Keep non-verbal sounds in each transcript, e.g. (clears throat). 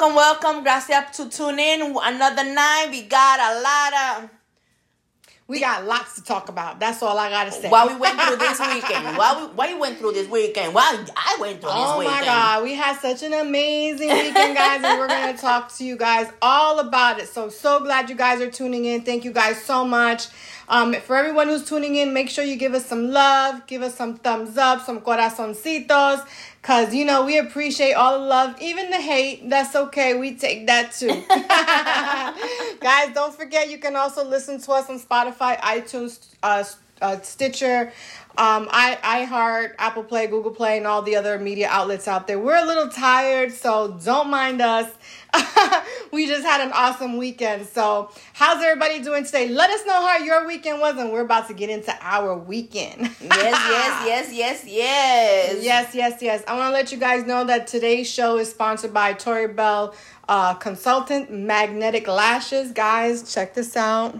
Welcome, welcome. Gracias to tune in. Another night. We got a lot of. We got lots to talk about. That's all I gotta say. While we went through this weekend, while we, while you went through this weekend, while I went through this weekend? Oh my god, we had such an amazing weekend, guys, and we're gonna talk to you guys all about it. So so glad you guys are tuning in. Thank you guys so much. Um, for everyone who's tuning in, make sure you give us some love, give us some thumbs up, some corazoncitos, cause you know we appreciate all the love, even the hate. That's okay, we take that too. (laughs) guys, don't forget you can also listen to us on Spotify, iTunes, uh, uh, Stitcher, um, I iHeart, Apple Play, Google Play, and all the other media outlets out there. We're a little tired, so don't mind us. (laughs) we just had an awesome weekend. So, how's everybody doing today? Let us know how your weekend was, and we're about to get into our weekend. Yes, yes, (laughs) yes, yes, yes. Yes, yes, yes. I want to let you guys know that today's show is sponsored by Tori Bell uh, Consultant Magnetic Lashes. Guys, check this out.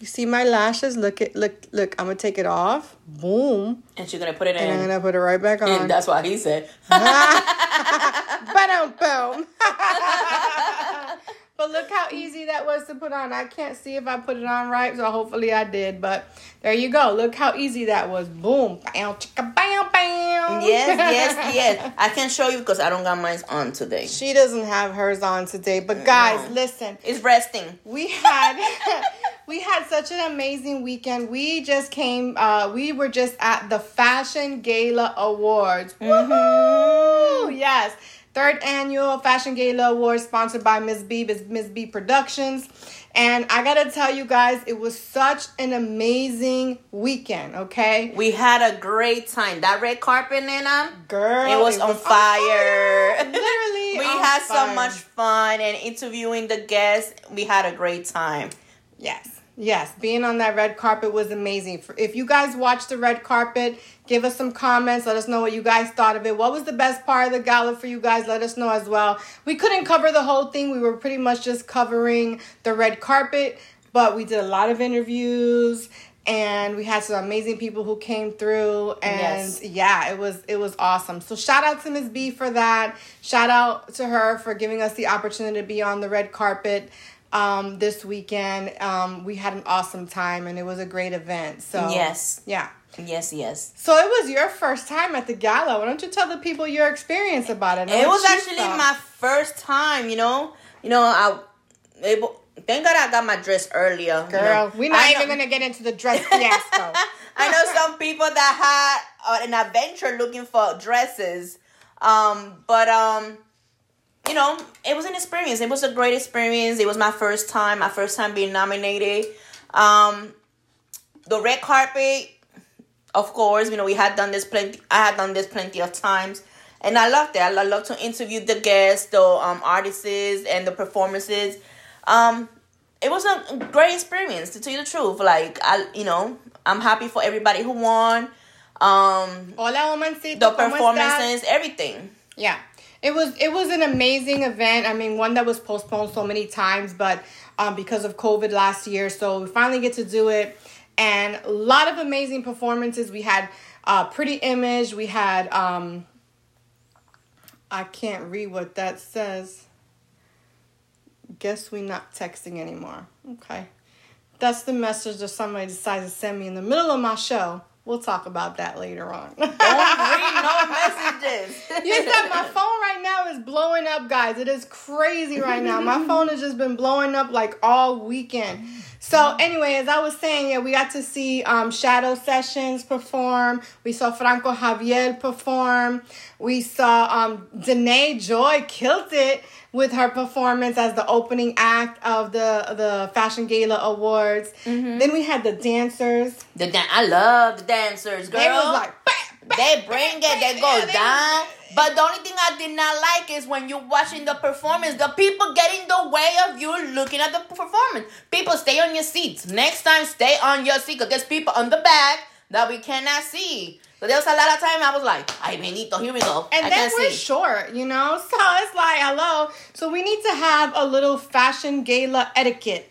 You see my lashes? Look at look look. I'm gonna take it off. Boom, And she's gonna put it in. and I'm gonna put it right back on. And that's why he said. (laughs) Ba-dum, boom. (laughs) but look how easy that was to put on. I can't see if I put it on right, so hopefully I did. But there you go. Look how easy that was. Boom. Bam, chicka, bam, bam. yes, yes, (laughs) yes. I can show you because I don't got mine on today. She doesn't have hers on today. But guys, No. listen. It's resting. We had (laughs) we had such an amazing weekend. We just came uh we were just at the Fashion Gala Awards. Woohoo! Yes. Third annual Fashion Gala Awards sponsored by Miss B, Miss B Productions. And I gotta tell you guys, it was such an amazing weekend, okay? We had a great time. That red carpet, Nana. Girl, It was on fire. (laughs) Literally. we on had so much fun and interviewing the guests. We had a great time. Yes. Yes, being on that red carpet was amazing. If you guys watched the red carpet, give us some comments. Let us know what you guys thought of it. What was the best part of the gala for you guys? Let us know as well. We couldn't cover the whole thing. We were pretty much just covering the red carpet, but we did a lot of interviews and we had some amazing people who came through and Yes. yeah, it was it was awesome. So shout out to Ms. B for that. Shout out to her for giving us the opportunity to be on the red carpet um this weekend. Um we had an awesome time and it was a great event. So Yes. Yeah. Yes, yes. So it was your first time at the gala. Why don't you tell the people your experience about it? It was actually thought? my first time, you know. You know, I able thank God I got my dress earlier. you girl. know. We're not I even know- gonna get into the dress fiasco. (laughs) I know some people that had uh, an adventure looking for dresses. Um, but um, you know, it was an experience. It was a great experience. It was my first time, my first time being nominated. Um, the red carpet, of course, you know, we had done this plenty. I had done this plenty of times, and I loved it. I lo- love to interview the guests, the um artists, and the performances. Um, it was a great experience to tell you the truth. Like I, you know, I'm happy for everybody who won. Um, Hola, womancito. the performances, everything. Yeah. It was it was an amazing event. I mean, one that was postponed so many times, but um, because of COVID last year, so we finally get to do it. And a lot of amazing performances. We had uh, Pretty Image. We had um, I can't read what that says. Guess we not texting anymore. Okay. That's the message that somebody decides to send me in the middle of my show. We'll talk about that later on. Don't read no messages. (laughs) You said my phone right now is blowing up, guys. It is crazy right now. My phone has just been blowing up like all weekend. So anyway, as I was saying, yeah, we got to see um, Shadow Sessions perform. We saw Franco Javier perform. We saw um, Danae Joy killed it with her performance as the opening act of the the Fashion Gala Awards. Then we had the dancers. The dan- I love the dancers, girl. They was like, "Bah, bah, They bring it, they go down. But the only thing I did not like is when you're watching the performance, the people get in the way of you looking at the performance. People stay on your seats. Next time, stay on your seat because there's people on the back that we cannot see. So there was a lot of time I was like, ay, Benito, here we go. And I then we're see. short, you know? (laughs) So it's like, hello. So we need to have a little fashion gala etiquette.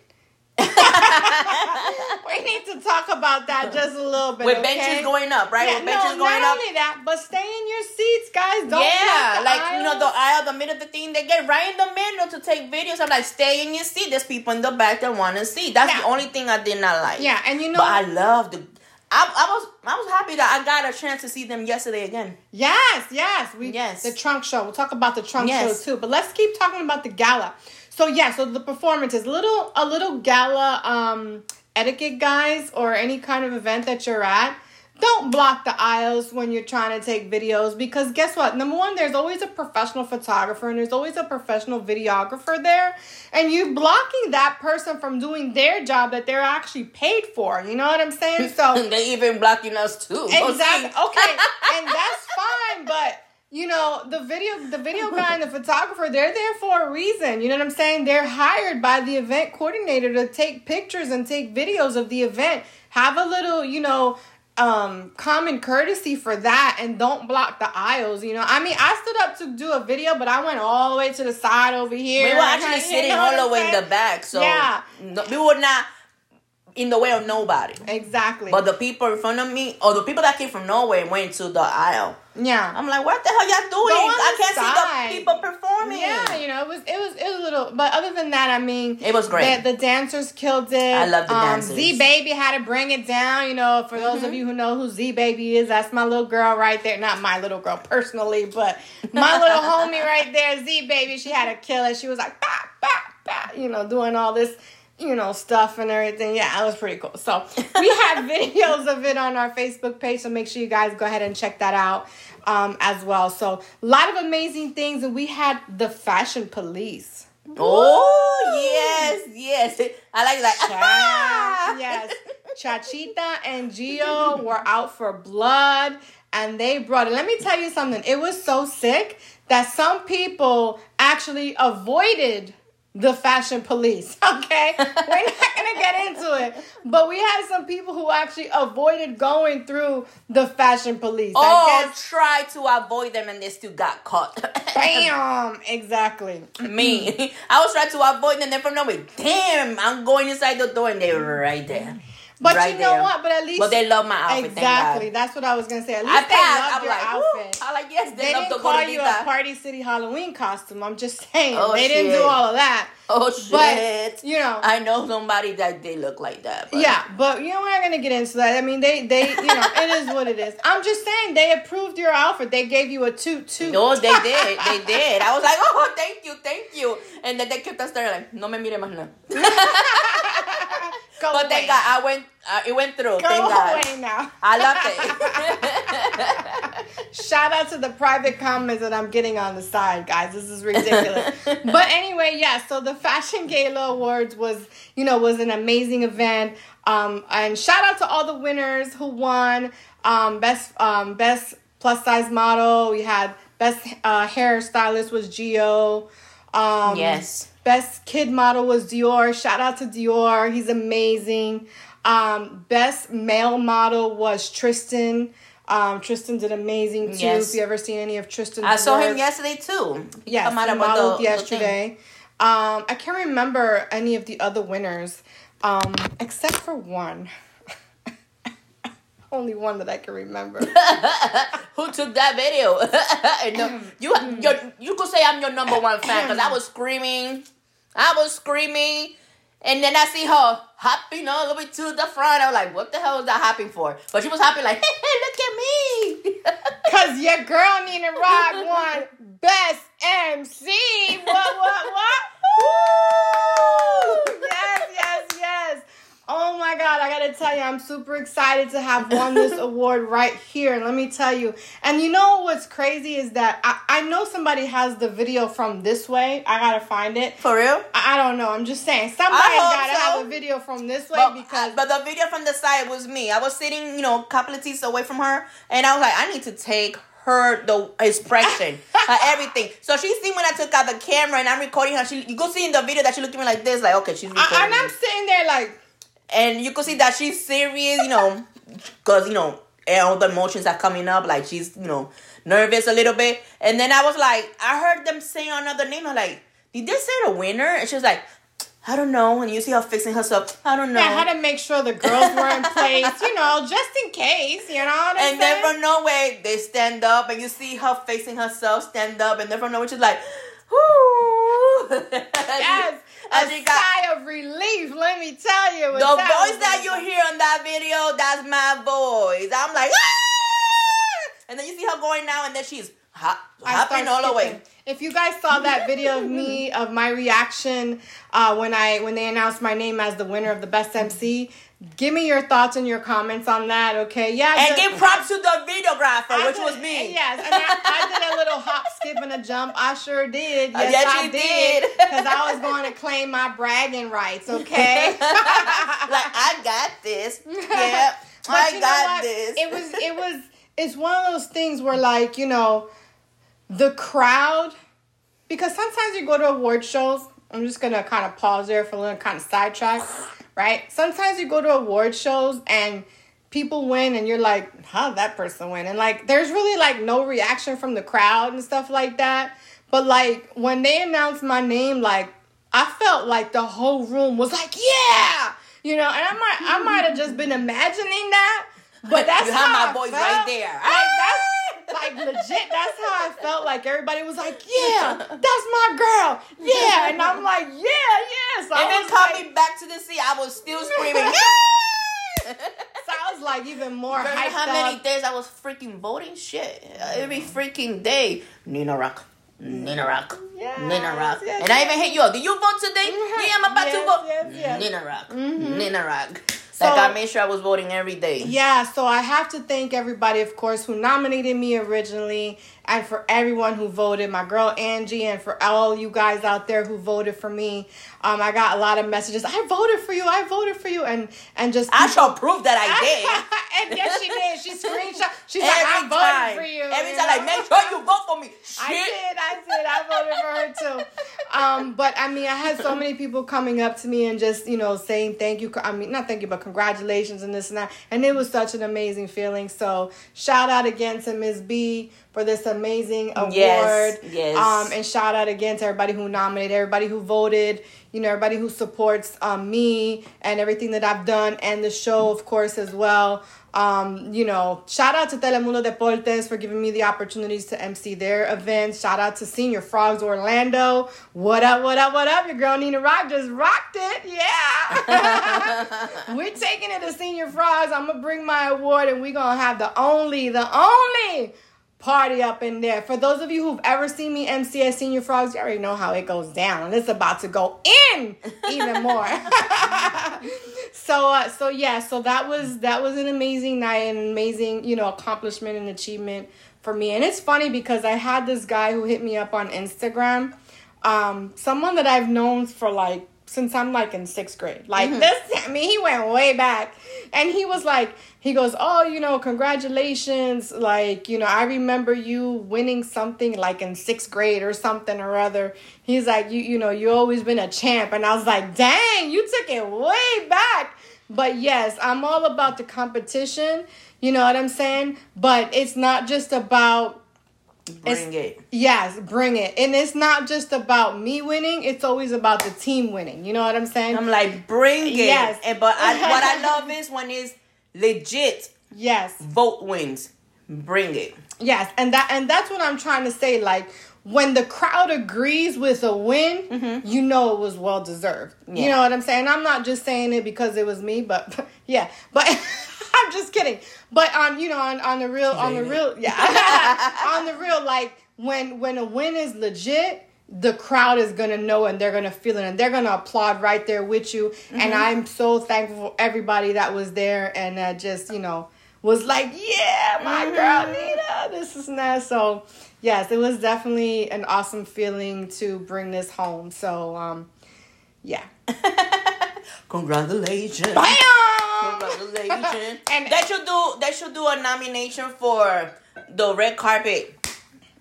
(laughs) we need to talk about that just a little bit. With okay? benches going up, right? Yeah, With benches no, going not up. only that, but stay in your seats, guys. Don't yeah, like you know the aisles. aisle, the middle of the thing, they get right in the middle to take videos. I'm like, stay in your seat. There's people in the back that want to see. That's Yeah. the only thing I did not like. Yeah, and you know, but I love the. I, I was I was happy that I got a chance to see them yesterday again. Yes, yes. We Yes. the trunk show. We'll talk about the trunk Yes. show too. But let's keep talking about the gala. So yeah, so the performances, little a little gala um etiquette guys or any kind of event that you're at. Don't block the aisles when you're trying to take videos because guess what? Number one, there's always a professional photographer and there's always a professional videographer there. And you're blocking that person from doing their job that they're actually paid for. You know what I'm saying? So (laughs) they even blocking us too. Exactly. Okay, and that's fine, but you know the video, the video guy and the photographer, they're there for a reason. You know what I'm saying? They're hired by the event coordinator to take pictures and take videos of the event. Have a little, you know. Um, common courtesy for that, and don't block the aisles. You know, I mean, I stood up to do a video, but I went all the way to the side over here. We were actually (laughs) sitting all the way in the back, so Yeah. no, we were not in the way of nobody. Exactly. But the people in front of me, or the people that came from nowhere, went to the aisle. Yeah. I'm like, what the hell y'all doing? I can't side. see the people performing. Yeah, you know, it was it was it was a little but other than that, I mean It was great. The, the dancers killed it. I love the dancers. Z Baby had to bring it down, you know, for those Mm-hmm. of you who know who Z Baby is, that's my little girl right there. Not my little girl personally, but my little (laughs) homie right there, Z Baby, she had to kill it. She was like, bah, bah, bah, you know, doing all this you know, stuff and everything. Yeah, it was pretty cool. So we have (laughs) videos of it on our Facebook page. So make sure you guys go ahead and check that out um, as well. So a lot of amazing things, and we had the fashion police. Oh yes, yes. (laughs) I like that. Cha- yes, Chachita and Gio were out for blood, and they brought it. Let me tell you something. It was so sick that some people actually avoided the fashion police. (laughs) Okay, we're not gonna get into it, but we had some people who actually avoided going through the fashion police. Or I oh, guess. try to avoid them and they still got caught. (laughs) Bam! Exactly. Me, (clears throat) I was trying to avoid them. And then from nowhere, damn, I'm going inside the door and they were right there. But Right you know there. what? But at least But they love my outfit. exactly. That's what I was gonna say. At least I they passed. love I'm your like, outfit. I like yes. They, They love didn't the call you a. Party City Halloween costume. I'm just saying. Oh, they didn't do all of that. Oh shit! But you know, I know somebody that they look like that. But yeah. But you know, we're not gonna get into that. I mean, they, they, you know, (laughs) it is what it is. I'm just saying they approved your outfit. They gave you a toot toot. No, they (laughs) did. They did. I was like, oh, thank you, thank you. And then they kept us staring like, no me mire más nada. (laughs) Go But away thank God. I went. Uh, it went through. Go thank God. away now. I loved it. (laughs) Shout out to the private comments that I'm getting on the side, guys. This is ridiculous. (laughs) but anyway, yeah. So the Fashion Gala Awards was, you know, was an amazing event. Um, and shout out to all the winners who won. Um, best, um, best plus size model. We had best uh, hairstylist was Gio. Um, yes. Best kid model was Dior. Shout out to Dior. He's amazing. Um, best male model was Tristan. Um, Tristan did amazing too. Yes. If you ever seen any of Tristan's I saw him yesterday too. He Yes, he modeled the- the yesterday. Um, I can't remember any of the other winners, um, except for one. (laughs) Only one that I can remember. (laughs) Who took that video? (laughs) You, you, you could say I'm your number one fan because I was screaming. I was screaming. And then I see her hopping all the way to the front. I was like, what the hell is that hopping for? But she was hopping like, (laughs) hey, look at me. (laughs) Cause your girl Nina Rock won Best MC. What what what? Woo! Yes, yes, yes. Oh my god, I gotta tell you, I'm super excited to have won this (laughs) award right here. Let me tell you, and you know what's crazy is that I, I know somebody has the video from this way. I gotta find it. For real? I, I don't know. I'm just saying somebody gotta so. have a video from this way But, because but the video from the side was me. I was sitting, you know, a couple of seats away from her, and I was like, I need to take her the expression, (laughs) her everything. So she seen when I took out the camera and I'm recording her. She, you go see in the video that she looked at me like this, like okay, she's recording. I, and I'm sitting there like and you could see that she's serious, you know, because you know all the emotions are coming up, like she's you know nervous a little bit. And then I was like, I heard them say another name. I'm like, did they say the winner? And she was like, I don't know. And you see her fixing herself. I don't know. Yeah, had to make sure the girls were in place, you know, just in case, you know what I'm and then saying? from nowhere, they stand up, and you see her facing herself stand up, and then from nowhere, she's like, "Whoo!" (laughs) yes, a sigh of relief, let me tell you. the voice that you hear on that video, that's my voice. I'm like, "Ah!" and then you see her going now, and then she's hop, hopping all the way. If you guys saw that video of me of my reaction uh, when I when they announced my name as the winner of the best MC, give me your thoughts and your comments on that. Okay, yeah. And the- give props to the videographer, I which did- was me. Yes, and I, I did a little hop, skip, and a jump. I sure did. Uh, yes, yes, I did. Because (laughs) I was going to claim my bragging rights. Okay. (laughs) (laughs) like I got this. But I got this. It was it was it's one of those things where like, you know, the crowd because sometimes you go to award shows, I'm just gonna kind of pause there for a little kind of sidetrack, right? Sometimes you go to award shows and people win and you're like, how that person win? And like there's really like no reaction from the crowd and stuff like that. But like when they announced my name, like I felt like the whole room was like, yeah, you know, and I might I might have just been imagining that, but (laughs) that's You how my I voice felt. right there. Like that's like legit. That's how I felt. Like everybody was like, (laughs) yeah, that's my girl, yeah, and I'm like, yeah, yeah. So and I then was call like, me back to the sea. I was still screaming. (laughs) "Yeah!" so I was like even more hyped how many up. days I was freaking voting? Shit, every freaking day. Nina Rock, Nina Rock, Yes, Nina Rock. yes, and I even hit you. up. Did you vote today? Mhm. Yeah, I'm about Yes, to vote. yes, yes. Nina Rock, Nina Rock. So- like I made sure I was voting every day. Yeah, so I have to thank everybody, of course, who nominated me originally, and for everyone who voted. My girl Angie, and for all you guys out there who voted for me. Um, I got a lot of messages. I voted for you. I voted for you, and and just I shall prove that I (laughs) did. and yes, she did. She screenshot. She's like, I Every voted time. for you. Every you time, like, make sure you vote for me. Shit. I did, I did. I voted for her too. Um, but I mean, I had so many people coming up to me and just you know saying thank you. I mean, not thank you, but congratulations and this and that. And it was such an amazing feeling. So shout out again to Ms. B for this amazing award. Yes, yes. Um, and shout out again to everybody who nominated, everybody who voted. You know, everybody who supports um, me and everything that I've done, and the show, of course, as well. Um, you know, shout out to Telemundo Deportes for giving me the opportunities to MC their events. Shout out to Señor Frog's Orlando. What up, what up, what up? Your girl Nina Rock just rocked it. Yeah. (laughs) we're taking it to Señor Frog's. I'm going to bring my award and we're going to have the only, the only party up in there. For those of you who've ever seen me MC at Señor Frog's, you already know how it goes down. And it's about to go in even (laughs) more. (laughs) so uh, so yeah, so that was that was an amazing night, an amazing, you know, accomplishment and achievement for me. And it's funny because I had this guy who hit me up on Instagram. Um, someone that I've known for like since I'm like in sixth grade. Like mm-hmm. this, (laughs) I mean, he went way back. And he was like, he goes, Oh, you know, congratulations. Like, you know, I remember you winning something like in sixth grade or something or other. He's like, You, you know, you always been a champ. And I was like, dang, you took it way back. But yes, I'm all about the competition. You know what I'm saying? But it's not just about Bring it. Yes, bring it. And it's not just about me winning, it's always about the team winning. You know what I'm saying? I'm like, bring it. Yes. And, but I, (laughs) what I love is when it's legit yes. vote wins. Bring it. Yes. And that and that's what I'm trying to say like when the crowd agrees with a win, you know it was well deserved. You Mm-hmm. Know what I'm saying? I'm not just saying it because it was me, but (laughs) yeah. But (laughs) I'm just kidding. But on you know on, on the real on the real yeah. (laughs) On the real like when when a win is legit the crowd is gonna know and they're gonna feel it and they're gonna applaud right there with you. And Mm-hmm. i'm so thankful for everybody that was there and uh, just you know was like yeah my girl Mm-hmm. nina this is that so yes it was definitely an awesome feeling to bring this home. So um yeah (laughs) Congratulations. Bam! Congratulations. (laughs) And- they should do they should do a nomination for the red carpet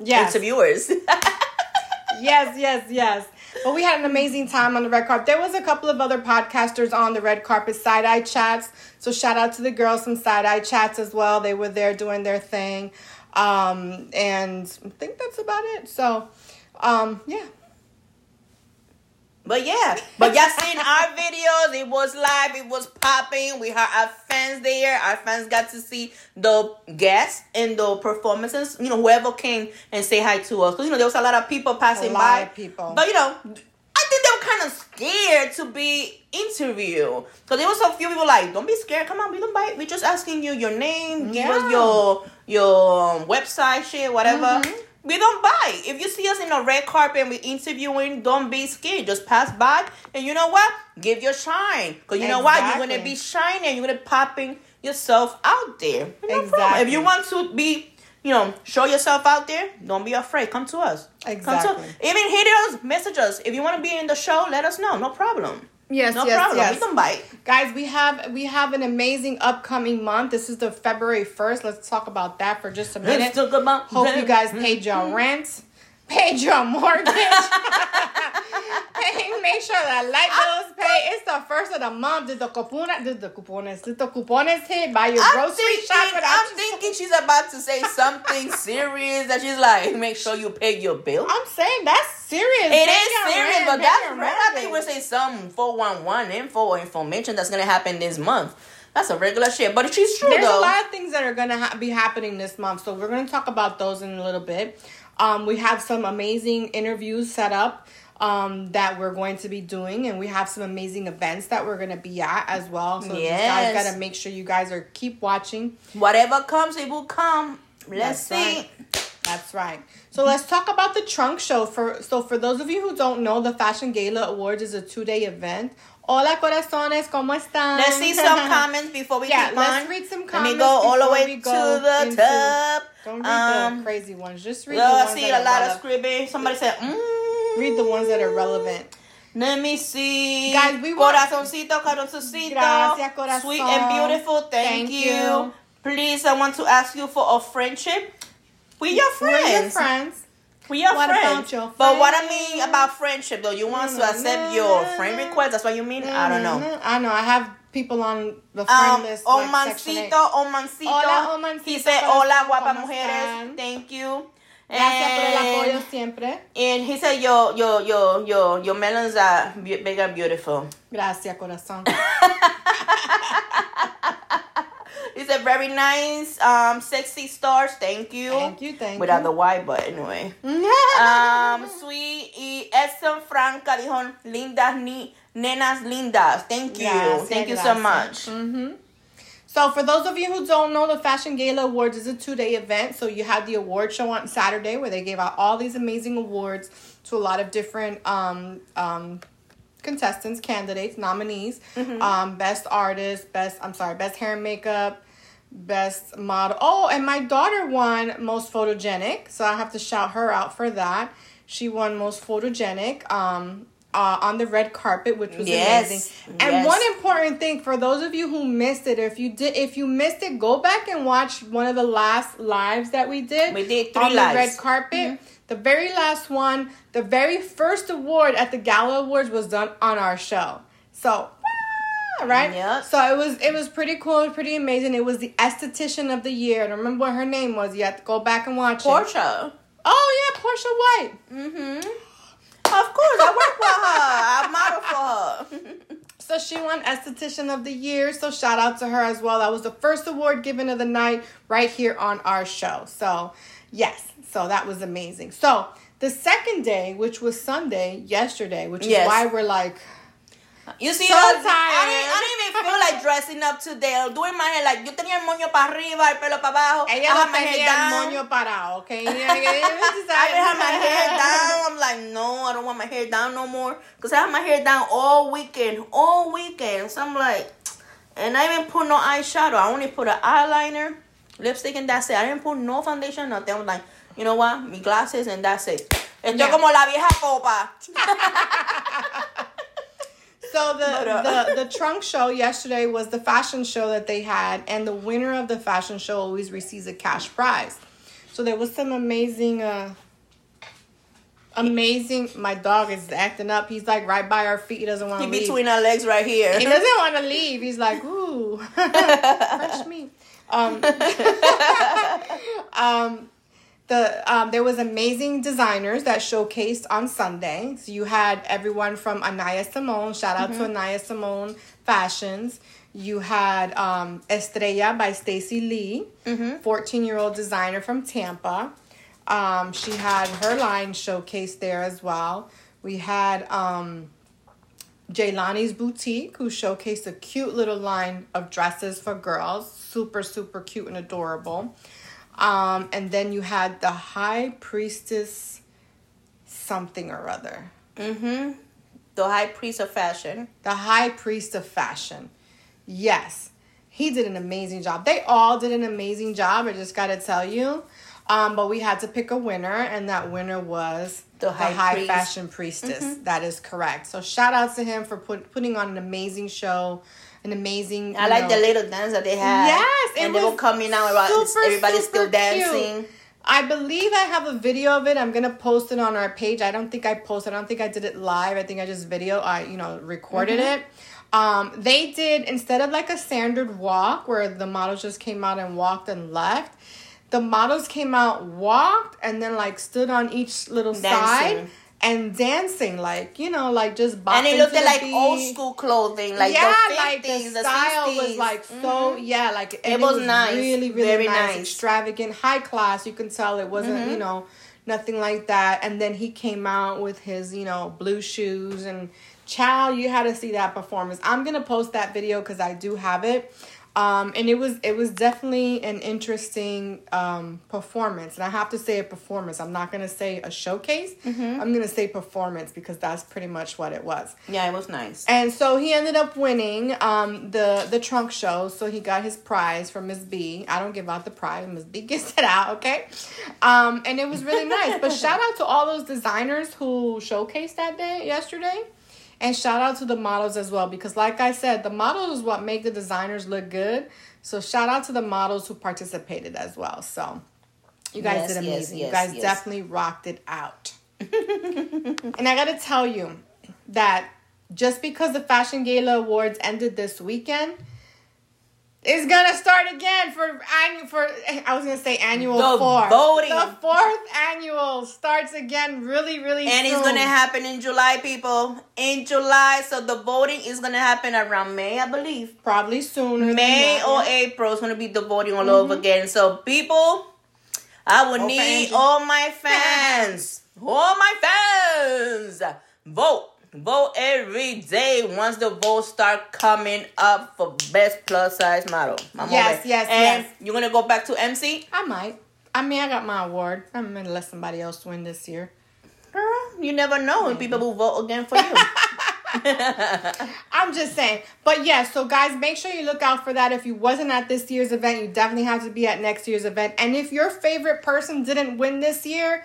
yes interviewers. (laughs) yes, yes, yes. But we had an amazing time on the red carpet. There was a couple of other podcasters on the red carpet, side eye chats. So shout out to the girls from side eye chats as well. They were there doing their thing, um, and I think that's about it. So, um, yeah. But yeah, but y'all seen our videos. It was live. It was popping. We had our fans there. Our fans got to see the guests and the performances. You know, whoever came and say hi to us. Because you know there was a lot of people passing by. people. But you know, I think they were kind of scared to be interviewed. Because there was a few people like, don't be scared. Come on, we don't bite. We're just asking you your name. Give us your your um, website shit, whatever. Mhm. We don't buy. If you see us in a red carpet and we interviewing, don't be scared. Just pass by, and you know what? Give your shine, cause you know what? You're gonna be shining. You're gonna popping yourself out there. No problem. Exactly. If you want to be, you know, show yourself out there, don't be afraid. Come to us. Come to Exactly. even hit us, message us. If you want to be in the show, let us know. No problem. Yes, No yes, problem. yes. We bite. Guys, we have we have an amazing upcoming month. This is the February first. Let's talk about that for just a minute. Let's talk about- Hope you guys mm-hmm. paid your mm-hmm. rent, paid your mortgage, (laughs) pay, make sure that light bills pay. It's the first of the month. Did the coupon? Did the coupones? Did the coupones hit? by your I'm grocery thinking, shop I'm thinking she's about to say something (laughs) serious that she's like, make sure you pay your bill. I'm saying that's serious. It Pay is serious, rent, but that's right. I think we'll say some 411 info or information that's going to happen this month. That's a regular shit. But she's true, There's though. a lot of things that are gonna ha- be happening this month, so we're gonna talk about those in a little bit. Um, we have some amazing interviews set up um, that we're going to be doing, and we have some amazing events that we're gonna be at as well. So you Yes. guys gotta make sure you guys are keep watching. Whatever comes, it will come. Let's That's see. right. That's right. So let's talk about the trunk show. For so for those of you who don't know, the Fashion Gala Awards is a two day event. Hola corazones, ¿cómo están? Let's see some (laughs) comments before we Yeah, keep let's on. read some Let me go all the way to the top. Don't read Um, the crazy ones. Just read the Oh, I ones see that a lot of scribbling. Somebody said, mm. Read the ones that are relevant. Let me see. Guys, we want- Corazoncito, corazoncito. Gracias, corazón. Sweet and beautiful. Thank, Thank you. you. Please, I want to ask you for a friendship. We your We're your friends. We your What friends. about But what I mean about friendship, though, you want to accept your friend request. That's what you mean. I don't know. Mhm. I know. I have people on the friend Um, list. like. Omancito, Omancito. Hola, Omancito, He said, hola, guapa mujeres. están? Thank you. Gracias por el And- apoyo siempre. And he said, "Yo, yo, yo, yo, your melons are big and beautiful. Gracias, corazón. (laughs) He said, very nice, um, sexy stars. Thank you. Thank you, thank you. Without you. the Y, but anyway. (laughs) Um, sweet y Edson Franca dijo, lindas ni nenas lindas. Thank you. Gracias, Thank you so much. Mm-hmm. So, for those of you who don't know, the Fashion Gala Awards is a two day event. So, you had the award show on Saturday where they gave out all these amazing awards to a lot of different um, um, contestants, candidates, nominees. Mm-hmm. Um, best artist, best, I'm sorry, best hair and makeup, best model. Oh, and my daughter won most photogenic. So, I have to shout her out for that. She won most photogenic. Um, uh, on the red carpet, which was Yes, amazing. And yes. one important thing for those of you who missed it, if you did, if you missed it, go back and watch one of the last lives that we did. We did three on lives. the red carpet. The very last one, the very first award at the Gala Awards was done on our show. So, right? Yep. So it was it was pretty cool, pretty amazing. It was the esthetician of the year. I don't remember what her name was. You have to go back and watch it. Portia. Oh yeah, Portia White. Mm-hmm. Of course, I work for her. I model for her. (laughs) So she won esthetician of the year. So shout out to her as well. That was the first award given of the night right here on our show. So yes, so that was amazing. So the second day, which was Sunday, yesterday, which is Yes. why we're like, You see, So I, tired. I, didn't, I didn't even feel like (laughs) dressing up today. or doing my hair like yo tenía el moño para arriba, el pelo para abajo. I ella had no my hair tenía el down. moño parado, okay? (laughs) I had my hair down. I'm like, no, I don't want my hair down no more. Because I had my hair down all weekend. All weekend. So I'm like, and I didn't put no eyeshadow. I only put an eyeliner, lipstick, and that's it. I didn't put no foundation, nothing. I was like, you know what? My glasses, and that's it. Estoy Yeah. como la vieja copa. (laughs) So the, uh, the the trunk show yesterday was the fashion show that they had, and the winner of the fashion show always receives a cash prize. So there was some amazing, uh, amazing. My dog is acting up. He's like right by our feet. He doesn't want to leave. He's between our legs right here. he doesn't want to leave. He's like, ooh, (laughs) fresh meat. Um, (laughs) um, the um, there was amazing designers that showcased on Sunday. So you had everyone from Anaya Simone. Shout out to Anaya Simone Fashions. You had um, Estrella by Stacy Lee, 14 year old designer from Tampa. Um, she had her line showcased there as well. We had um, Jaylani's Boutique, who showcased a cute little line of dresses for girls. Super, super cute and adorable. Um, and then you had the High Priestess something or other. Mm-hmm. The high priest of fashion. The High Priest of Fashion. Yes. He did an amazing job. They all did an amazing job, I just gotta tell you. Um, but we had to pick a winner, and that winner was The High Priest. Fashion Priestess. That is correct. So shout out to him for put, putting on an amazing show, an amazing. I like know- the little dance that they had. Yes, and they were coming out super, Everybody's still dancing. cute. I believe I have a video of it. I'm gonna post it on our page. I don't think I posted. I don't think I did it live. I think I just video. I you know recorded Mm-hmm. it. Um, they did instead of like a standard walk where the models just came out and walked and left. The models came out, walked, and then like stood on each little Dancing. side and dancing, like you know, like just And it looked the like beat. old school clothing, like yeah, the 50s, like the, the style 60s. was like so yeah, like and It was nice. really really Very nice, nice. Mm-hmm. extravagant, high class. You can tell it wasn't you know nothing like that. And then he came out with his you know blue shoes and child, you had to see that performance. I'm gonna post that video because I do have it. Um, and it was it was definitely an interesting um, performance, and I have to say a performance. I'm not gonna say a showcase. Mm-hmm. I'm gonna say performance because that's pretty much what it was. Yeah, it was nice. And so he ended up winning um, the the trunk show. So he got his prize from Miss B. I don't give out the prize. Miss B (laughs) gets it out, okay? Um, and it was really nice. But (laughs) shout out to all those designers who showcased that day yesterday. And shout out to the models as well because like I said, the models is what make the designers look good. So shout out to the models who participated as well. So you guys Yes, did yes, amazing. you guys yes. definitely rocked it out. (laughs) And I gotta tell you that just because the Fashion Gala Awards ended this weekend, it's gonna start again for annual for I was gonna say annual The four. voting. The fourth annual starts again really, really And soon. it's gonna happen in July, people. In July, so the voting is gonna happen around May, I believe. probably soon. May or April is gonna be the voting all over mm-hmm. again. So people, I would Vote need all my fans, all my fans, (laughs) vote. Vote every day once the votes start coming up for best plus size model. I'm Yes, yes, and yes. you're gonna go back to MC? I might. I mean, I got my award. I'm gonna let somebody else win this year. Girl, you never know when people will vote again for you. (laughs) I'm just saying. But yeah, so guys, make sure you look out for that. If you wasn't at this year's event, you definitely have to be at next year's event. And if your favorite person didn't win this year,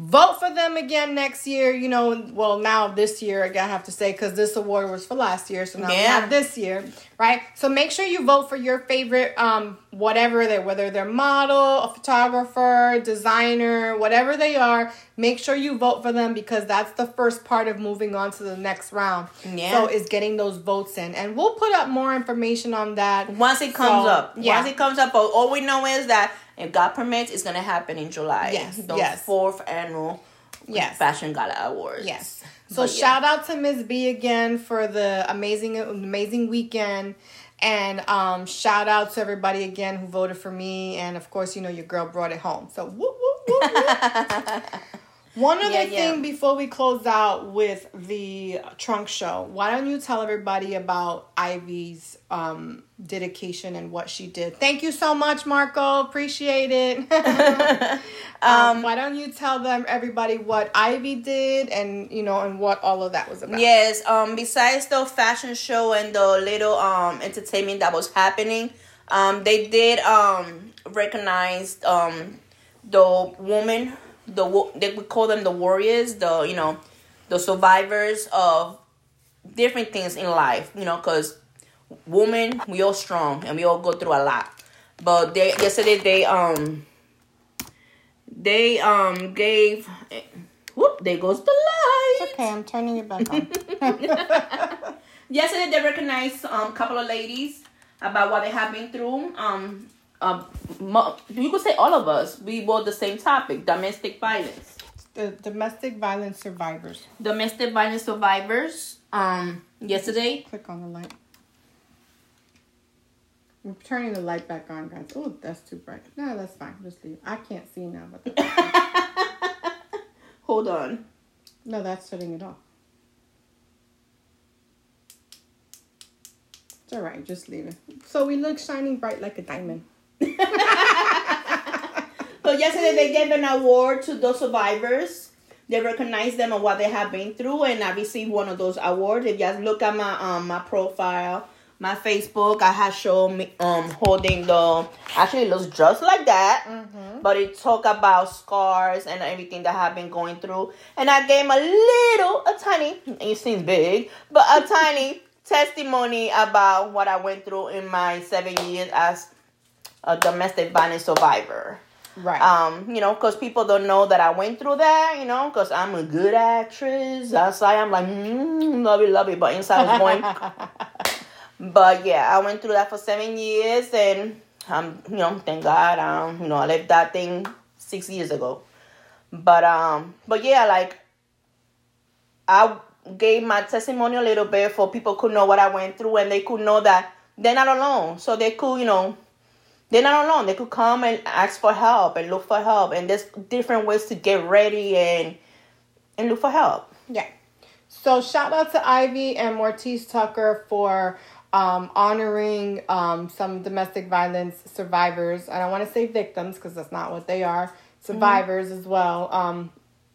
vote for them again next year. You know, well, now this year, I have to say, because this award was for last year, so now we have this year, right? So make sure you vote for your favorite, um, whatever they, whether they're model, a photographer, designer, whatever they are. Make sure you vote for them because that's the first part of moving on to the next round. Yeah. So is getting those votes in, and we'll put up more information on that Once it comes So, up, yeah. once it comes up, all all we know is that if God permits, it's gonna happen in July. Yes, the yes. fourth annual Yes. Fashion Gala Awards. Yes. So But yeah. shout out to Miss B again for the amazing amazing weekend. And um, shout out to everybody again who voted for me. And of course, you know, your girl brought it home. So whoop, whoop, whoop, whoop. (laughs) One other Yeah, yeah. thing before we close out with the trunk show, why don't you tell everybody about Ivy's um, dedication and what she did? Thank you so much, Marco. Appreciate it. (laughs) (laughs) um, why don't you tell them everybody what Ivy did and you know and what all of that was about? Yes. Um. Besides the fashion show and the little um entertainment that was happening, um, they did um recognize um the woman, the they we call them the warriors, the you know, the survivors of different things in life. You know, because women we all strong and we all go through a lot. But they yesterday they um they um gave whoop there goes the light. Okay, I'm turning it back on. (laughs) Yesterday they recognized um couple of ladies about what they have been through. Um um, you could say all of us, we bought the same topic: domestic violence. The domestic violence survivors. Domestic violence survivors. Um, yesterday. Click on the light. I'm turning the light back on, guys. Oh, that's too bright. No, that's fine. Just leave. I can't see now, but (laughs) Hold on. no, that's shutting it off. It's all right. Just leave it. So we look shining bright like a diamond. (laughs) So yesterday they gave an award to those survivors. They recognize them on what they have been through, and I received one of those awards. If you guys look at my um my profile, my Facebook, I have shown me um holding the actually it looks just like that, but it talk about scars and everything that I've been going through, and I gave a little, a tiny, it seems big, but a tiny (laughs) testimony about what I went through in my seven years as a domestic violence survivor Right. um, you know, because people don't know that I went through that, you know, because I'm a good actress. Outside, I'm like, mm, love it, love it, but inside I was going. (laughs) but yeah, I went through that for seven years, and um, you know, thank God, um, you know, I left that thing six years ago. But um, but yeah, like I gave my testimony a little bit for people could know what I went through, and they could know that they're not alone, so they could, you know they're not alone. They could come and ask for help and look for help. And there's different ways to get ready and and look for help. Yeah. So shout out to Ivy and Mortiz Tucker for um, honoring um, some domestic violence survivors. And I want to say victims because that's not what they are. Survivors as well. Um,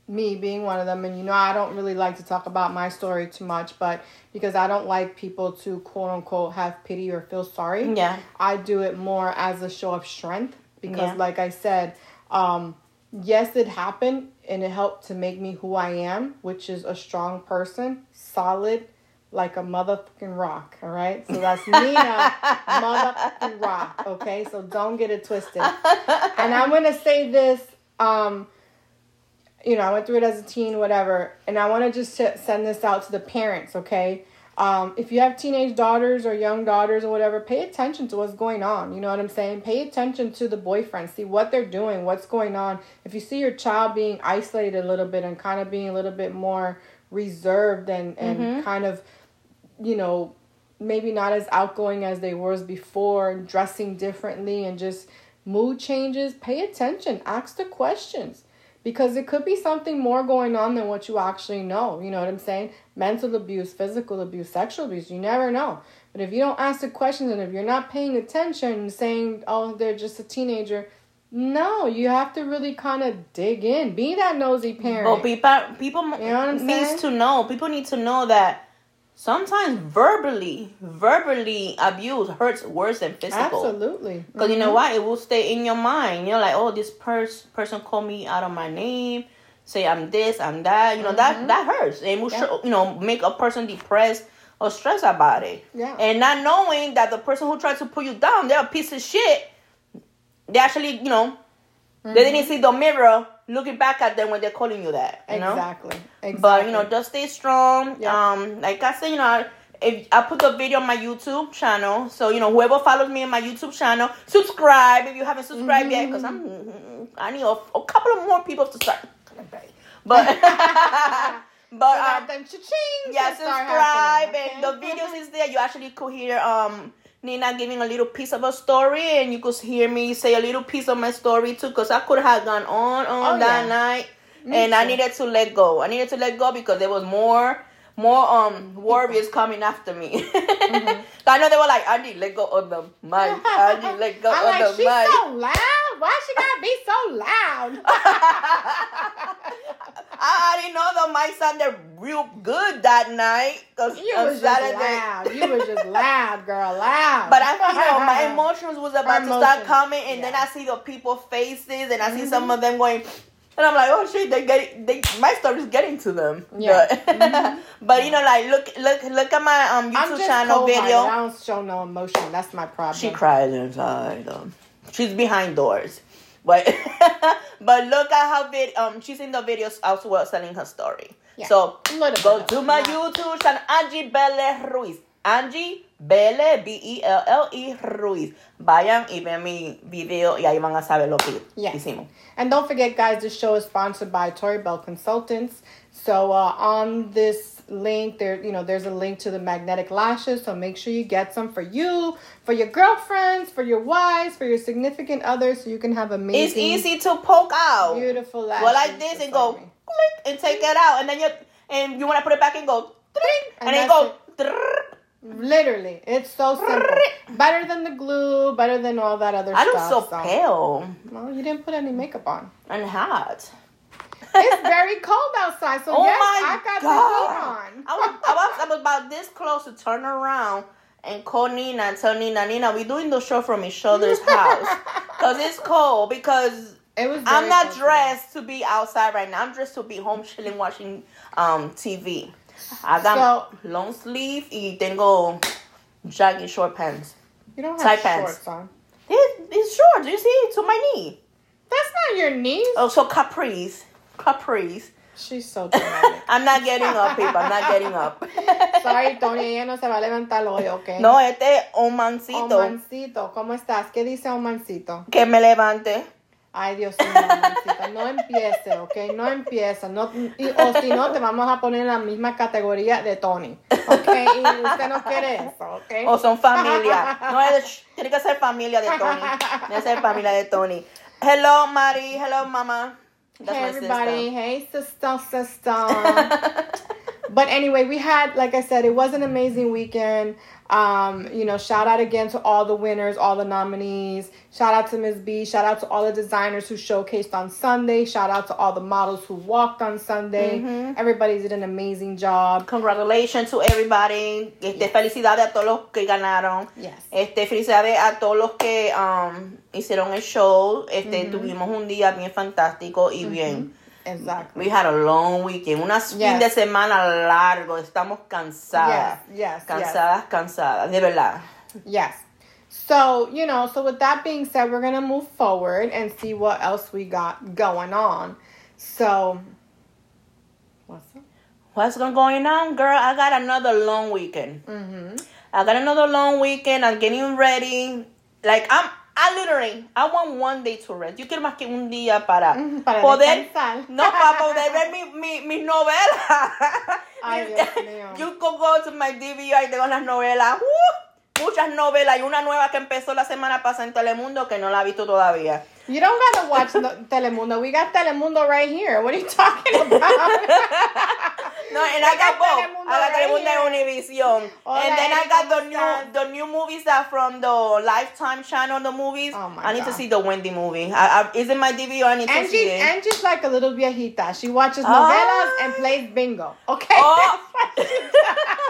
me being one of them. And you know, I don't really like to talk about my story too much, but because I don't like people to quote unquote have pity or feel sorry. Yeah. I do it more as a show of strength because, Yeah. like I said, um, yes, it happened and it helped to make me who I am, which is a strong person, solid, like a motherfucking rock. All right, so that's (laughs) Nina, motherfucking rock. Okay, so don't get it twisted. And I'm gonna say this. Um, you know, I went through it as a teen, whatever, and I want to just send this out to the parents, okay? Um, if you have teenage daughters or young daughters or whatever, pay attention to what's going on. You know what I'm saying? Pay attention to the boyfriend, see what they're doing, what's going on. If you see your child being isolated a little bit and kind of being a little bit more reserved and, and kind of, you know, maybe not as outgoing as they were before and dressing differently and just mood changes, pay attention, ask the questions because it could be something more going on than what you actually know. You know what I'm saying? Mental abuse, physical abuse, sexual abuse, you never know. But if you don't ask the questions and if you're not paying attention and saying, oh, they're just a teenager, no, you have to really kind of dig in. Be that nosy parent. But people, people you know what I'm needs saying? to know. People need to know that sometimes verbally, verbally abuse hurts worse than physical. Absolutely. Because you know why It will stay in your mind. You're like, oh, this pers- person called me out of my name, say I'm this, I'm that. You know, that that hurts. And will Mm-hmm. Yeah. show, you know, make a person depressed or stressed about it. Yeah. And not knowing that the person who tried to put you down, they're a piece of shit. They actually, you know, they Mm-hmm. didn't see the mirror looking back at them when they're calling you that. You know? Exactly. Exactly. But you know, just stay strong. Yeah. Um, like I said, you know, if I put the video on my YouTube channel, so you know, whoever follows me on my YouTube channel, subscribe if you haven't subscribed yet, because I'm I need a, a couple of more people to start. (laughs) But (laughs) but Let um, them cha-ching yeah, subscribe and the videos is there. You actually could hear um Nina giving a little piece of a story, and you could hear me say a little piece of my story too, because I could have gone on on Oh, that yeah. night, Me and I needed to let go. I needed to let go because there was more. More um warriors coming after me. (laughs) Mm-hmm. I know they were like, Andy, let go of the mic. Andy, (laughs) let go I'm of like, the mic. so loud. Why she gotta be so loud? (laughs) I already know the mic sounded real good that night. Cause You was just loud. You was just loud, girl, loud. But I, you know, my (laughs) emotions was about to start coming, and then. I see the people faces, and I see some of them going, and I'm like, oh shit, they get they my story's getting to them. Yeah. (laughs) Mm-hmm. But, but you know, like look, look, look at my um YouTube channel video. I don't show no emotion. That's my problem. She cries inside. Um, she's behind doors. But (laughs) but look at how vid um she's in the videos as well telling her story. Yeah. So go to my YouTube channel Angie Belle Ruiz. Angie Belle, B-E-L-L-E, Ruiz. Vayan y vean mi video y ahí van a saber lo que Yes. hicimos. And don't forget, guys, this show is sponsored by Tori Bell Consultants. So uh, on this link, there, you know, there's a link to the magnetic lashes. So make sure you get some for you, for your girlfriends, for your wives, for your significant others, so you can have amazing, It's easy to poke out. beautiful lashes. Go like this and go me. click and take it out, and then you and you want to put it back and go and, and then go. drrrr. Literally, it's so simple. better than the glue, better than all that other stuff. I look stuff. so pale Well, you didn't put any makeup on. and hot. It's very cold outside, so Oh yes, I got god! the heat on. I was, I was I was about this close to turn around and call Nina and tell Nina, Nina, we're doing the show from each other's (laughs) house because it's cold. Because It was. I'm not dressed to be outside right now. I'm dressed to be home chilling watching um TV. I got So- long sleeve y tengo jogging short pants. You don't have Tight pants. shorts on. It, it's short. You see? To my knee. That's not your knees. Oh, so capris, capris. She's so dramatic. (laughs) I'm not getting up, people. I'm not getting up. (laughs) Sorry, Tony, ella no se va a levantar hoy, ¿ok? No, este Omancito. Omancito, ¿cómo estás? ¿Qué dice Omancito? Que me levante. Ay, Dios mío, Omancito, no empiece, ¿ok? No empiece. No, y- o si no, te vamos a poner en la misma categoría de Tony, ¿ok? Y usted no quiere eso, ¿ok? O son familia. (laughs) No es, tiene que ser familia de Tony. Tiene que ser familia de Tony. Hello, Mari. Hello, mama. That's hey everybody, sister. hey sister, sister. (laughs) but anyway, we had, like I said, it was an amazing weekend. Um, you know, shout out again to all the winners, all the nominees. Shout out to Ms. B. Shout out to all the designers who showcased on Sunday. Shout out to all the models who walked on Sunday. Mm-hmm. Everybody did an amazing job. Congratulations to everybody. Este, Felicidades a todos los que ganaron. Yes. Este, felicidades a todos los que um, hicieron el show. Este, tuvimos un día bien fantástico y bien. Exactly. We had a long weekend. Un fin Yes. de semana largo. Estamos cansadas. Yes, yes, yes. Cansadas, cansadas. De verdad. Yes. So, you know, so with that being said, we're going to move forward and see what else we got going on. So, what's up? What's going on, girl? I got another long weekend. Mm-hmm. I got another long weekend. I'm getting ready. Like I'm, I literally, I want one day to rest. Yo quiero más que un día para, (laughs) para poder, descansar. no para poder ver mi, mi, mis novelas. (laughs) Ay, Dios mío. (laughs) You can go to my DVR y tengo las novelas. ¡uh! muchas novelas y una nueva que empezó la semana pasada en Telemundo que no la he visto todavía. You don't gotta watch Telemundo. We got Telemundo right here. What are you talking about? No, and I got both. I got Telemundo and Univision. Hola, and then I got the new the new movies that from the Lifetime channel, the movies. Oh my I need to see the Wendy movie. I, I, is it my DVR? I need to see it. Angie's like a little viejita. She watches Ah. novelas and plays bingo. Okay. Oh. (laughs)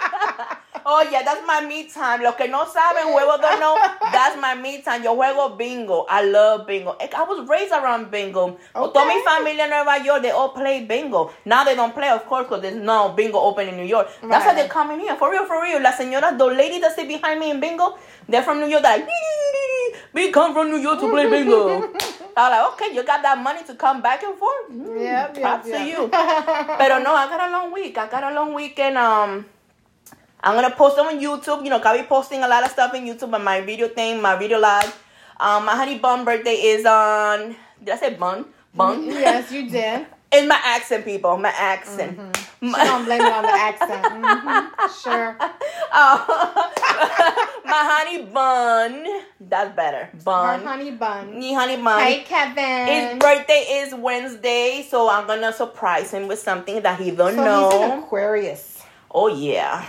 Oh yeah, that's my me time. Los que no saben, juego don't know, that's my me time. Yo juego bingo. I love bingo. I was raised around bingo. Toda mi Okay. familia in Nueva York, they all play bingo. Now they don't play, of course, because there's no bingo open in New York. That's why they're coming here. For real, for real. La señora, the lady that sit behind me in bingo, they're from New York. They're like, we come from New York to play bingo. (laughs) I was like, okay, you got that money to come back and forth? Mm, Yep, yep, Props to yep. you. (laughs) Pero no, I got a long week. I got a long weekend. Um, I'm gonna post them on YouTube. You know, I'll be posting a lot of stuff on YouTube on my video thing, my video live. Um, my honey bun birthday is on. Did I say bun? Bun. yes, you (laughs) did. In my accent, people. My accent. She don't blame it on the accent. (laughs) Mhm, Sure. Oh, (laughs) my honey bun. That's better. Her Bun. honey bun. Me honey bun. Hey, Kevin. His birthday is Wednesday, so I'm gonna surprise him with something that he don't so know. he's an Aquarius. Oh yeah,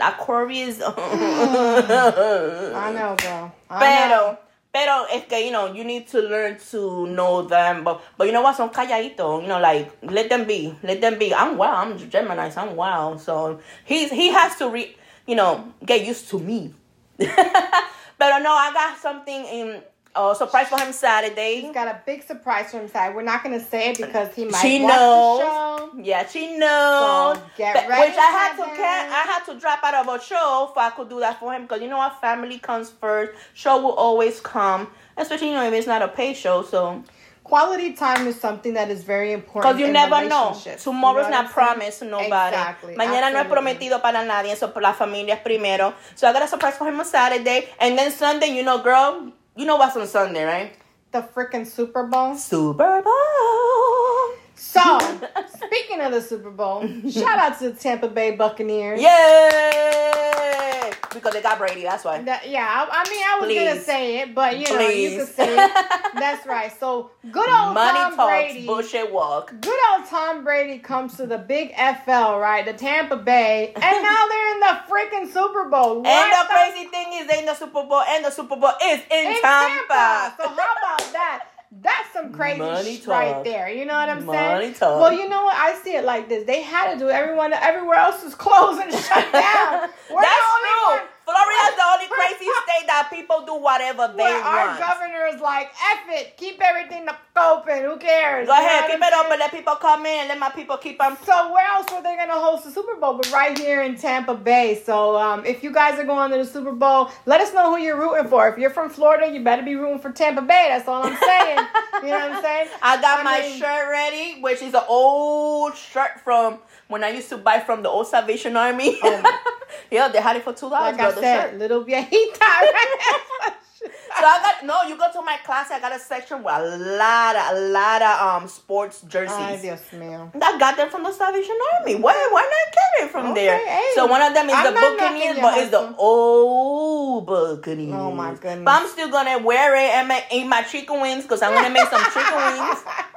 Aquarius. (laughs) Hmm. I know, girl. I know. pero, pero es que you know you need to learn to know them. But but you know what? Son calladitos. You know, like let them be. Let them be. I'm wild. I'm Gemini. So I'm wild. So he's he has to re. You know, get used to me. (laughs) but no, I got something in. Uh, surprise for him Saturday. He's got a big surprise for him side. We're not gonna say it because he might She watch knows. the show. Yeah, she knows. So, get But- ready, which I had to can I had to drop out of a show if I could do that for him because you know what, family comes first. Show will always come, especially you know if it's not a pay show. So quality time is something that is very important. Because you never know. Tomorrow's You know not what I'm saying? promised to nobody. Exactly. Mañana no es prometido para nadie. So la familia es primero. So I got a surprise for him on Saturday. And then Sunday, you know, girl, you know what's on Sunday, right? The freaking Super Bowl. Super Bowl. So, (laughs) speaking of the Super Bowl, shout out to the Tampa Bay Buccaneers. Yay! Because they got Brady, that's why. That, yeah, I, I mean, I was gonna say it, but you know, you can say it. (laughs) That's right. So, good old Money Tom talks, Brady. bullshit walk. Good old Tom Brady comes to the big FL, right? The Tampa Bay, and now (laughs) they're in the freaking Super Bowl. And What the crazy thing is they in the Super Bowl and the Super Bowl is in, in Tampa. So how about that? (laughs) That's some crazy Money sh- right there. You know what I'm Money saying? talk. Well, you know what? I see it like this. They had to do it. everyone. Everywhere else is closed and (laughs) shut down. (laughs) We're That's the only true. one- Florida's the only crazy (laughs) state that people do whatever they Where our governor is like, F it, keep everything open. Who cares? Go You ahead, keep it open. saying? Let people come in and let my people keep them. So where else were they gonna host the Super Bowl? But right here in Tampa Bay. So um, if you guys are going to the Super Bowl, let us know who you're rooting for. If you're from Florida, you better be rooting for Tampa Bay. That's all I'm saying. you know what I'm saying? (laughs) I got I my mean- shirt ready, which is an old shirt from when I used to buy from the old Salvation Army. Oh. (laughs) yeah, they had it for two dollars. Like I said, shirt. little viejita. (laughs) right? So I got no. You go to my class. I got a section with a lot, of, a lot of um sports jerseys. Ay, Dios mío. I got them from the Salvation Army. Why, why not get it from Okay, there? hey. so one of them is I'm the Buccaneers, but it's the old Buccaneers. Oh, my goodness. But I'm still gonna wear it and make, eat my chicken wings because I'm gonna make some chicken wings. (laughs)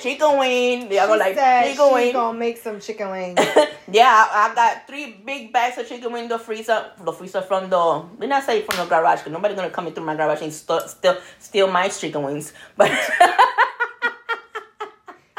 chicken wing. I go like chicken wing. gonna make some chicken wings. (laughs) yeah, I, I got three big bags of chicken wing in the freezer. The freezer from the. Did not say from the garage because nobody gonna come into my garage and st- still steal my chicken wings. But (laughs)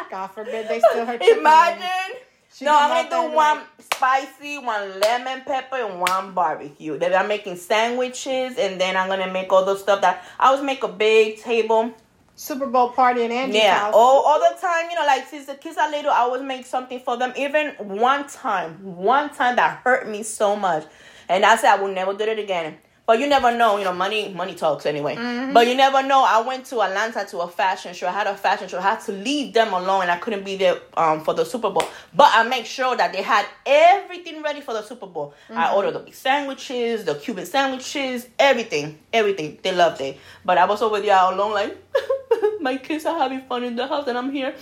God forbid they steal her chicken imagine. wings. She no, I'm gonna do one spicy, one lemon pepper, and one barbecue. Then I'm making sandwiches, and then I'm gonna make all the stuff that I always make a big table. Super Bowl party in Angie's Yeah, house. all, all the time, you know, like since the kids are little, I always make something for them. Even one time, one time that hurt me so much, and I said I will never do it again. But you never know, you know, money money talks anyway. But you never know. I went to Atlanta to a fashion show. I had a fashion show. I had to leave them alone, and I couldn't be there um, for the Super Bowl. But I make sure that they had everything ready for the Super Bowl. I ordered the big sandwiches, the Cuban sandwiches, everything, everything. They loved it. But I was over there all alone, like (laughs) (laughs) my kids are having fun in the house, and I'm here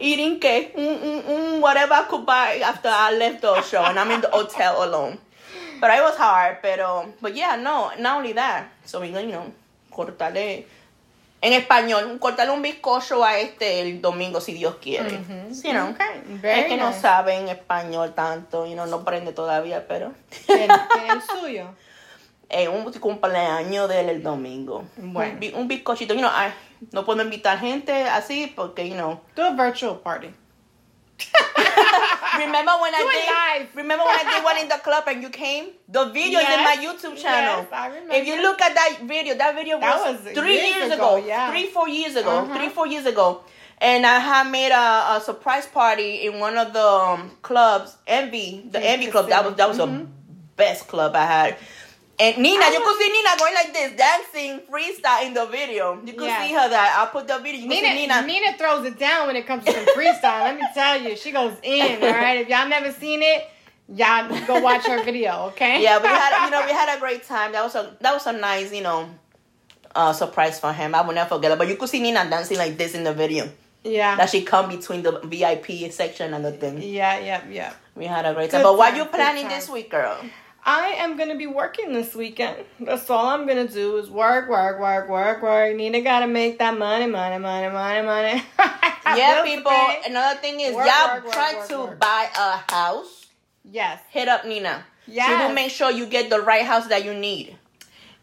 eating cake, mm, mm, mm, whatever I could buy after I left the show, and I'm in the hotel alone. But it was hard, pero, but yeah, no, not only that. So we, you know, cortarle en español, cortarle un bizcocho a este el domingo si Dios quiere. You know, Okay, es que no sabe en español tanto, you know, no aprende todavía, pero ¿Quién, quién es el suyo? es un cumpleaños del el domingo. Bueno. Un, bi- un bizcochito, you know, ay, no puedo invitar gente así porque, you know, Do a virtual party. (laughs) Remember when Do I did? live. Remember when I did one in the club and you came? The video is in my YouTube channel. Yes, I remember. If you look at that video, that video That was, was three years years, ago, ago. yeah. Three, four years ago. Uh-huh. Three, four years ago. And I had made a, a surprise party in one of the um, clubs, Envy, the Envy Club. That was that was Mhm. the best club I had. And Nina, I you could see Nina going like this, dancing freestyle in the video. You could Yeah. see her that. I'll put the video. You Nina, see Nina. Nina throws it down when it comes to some freestyle. Let me tell you, she goes in. All right, if y'all never seen it, y'all go watch her video. Okay. yeah, we had you know we (laughs) had a great time. That was a that was a nice you know uh, surprise for him. I will never forget it. But you could see Nina dancing like this in the video. Yeah. That she come between the VIP section and the thing. Yeah. Yeah. Yeah. We had a great time. Good but what time, you planning this week, girl? I am gonna be working this weekend. That's all I'm gonna do is work, work, work, work, work. Nina gotta make that money, money, money, money, money. (laughs) Yeah, people. Another thing is Work, y'all work, trying work, to buy a house. Yes. Hit up Nina. She will make sure you get the right house that you need.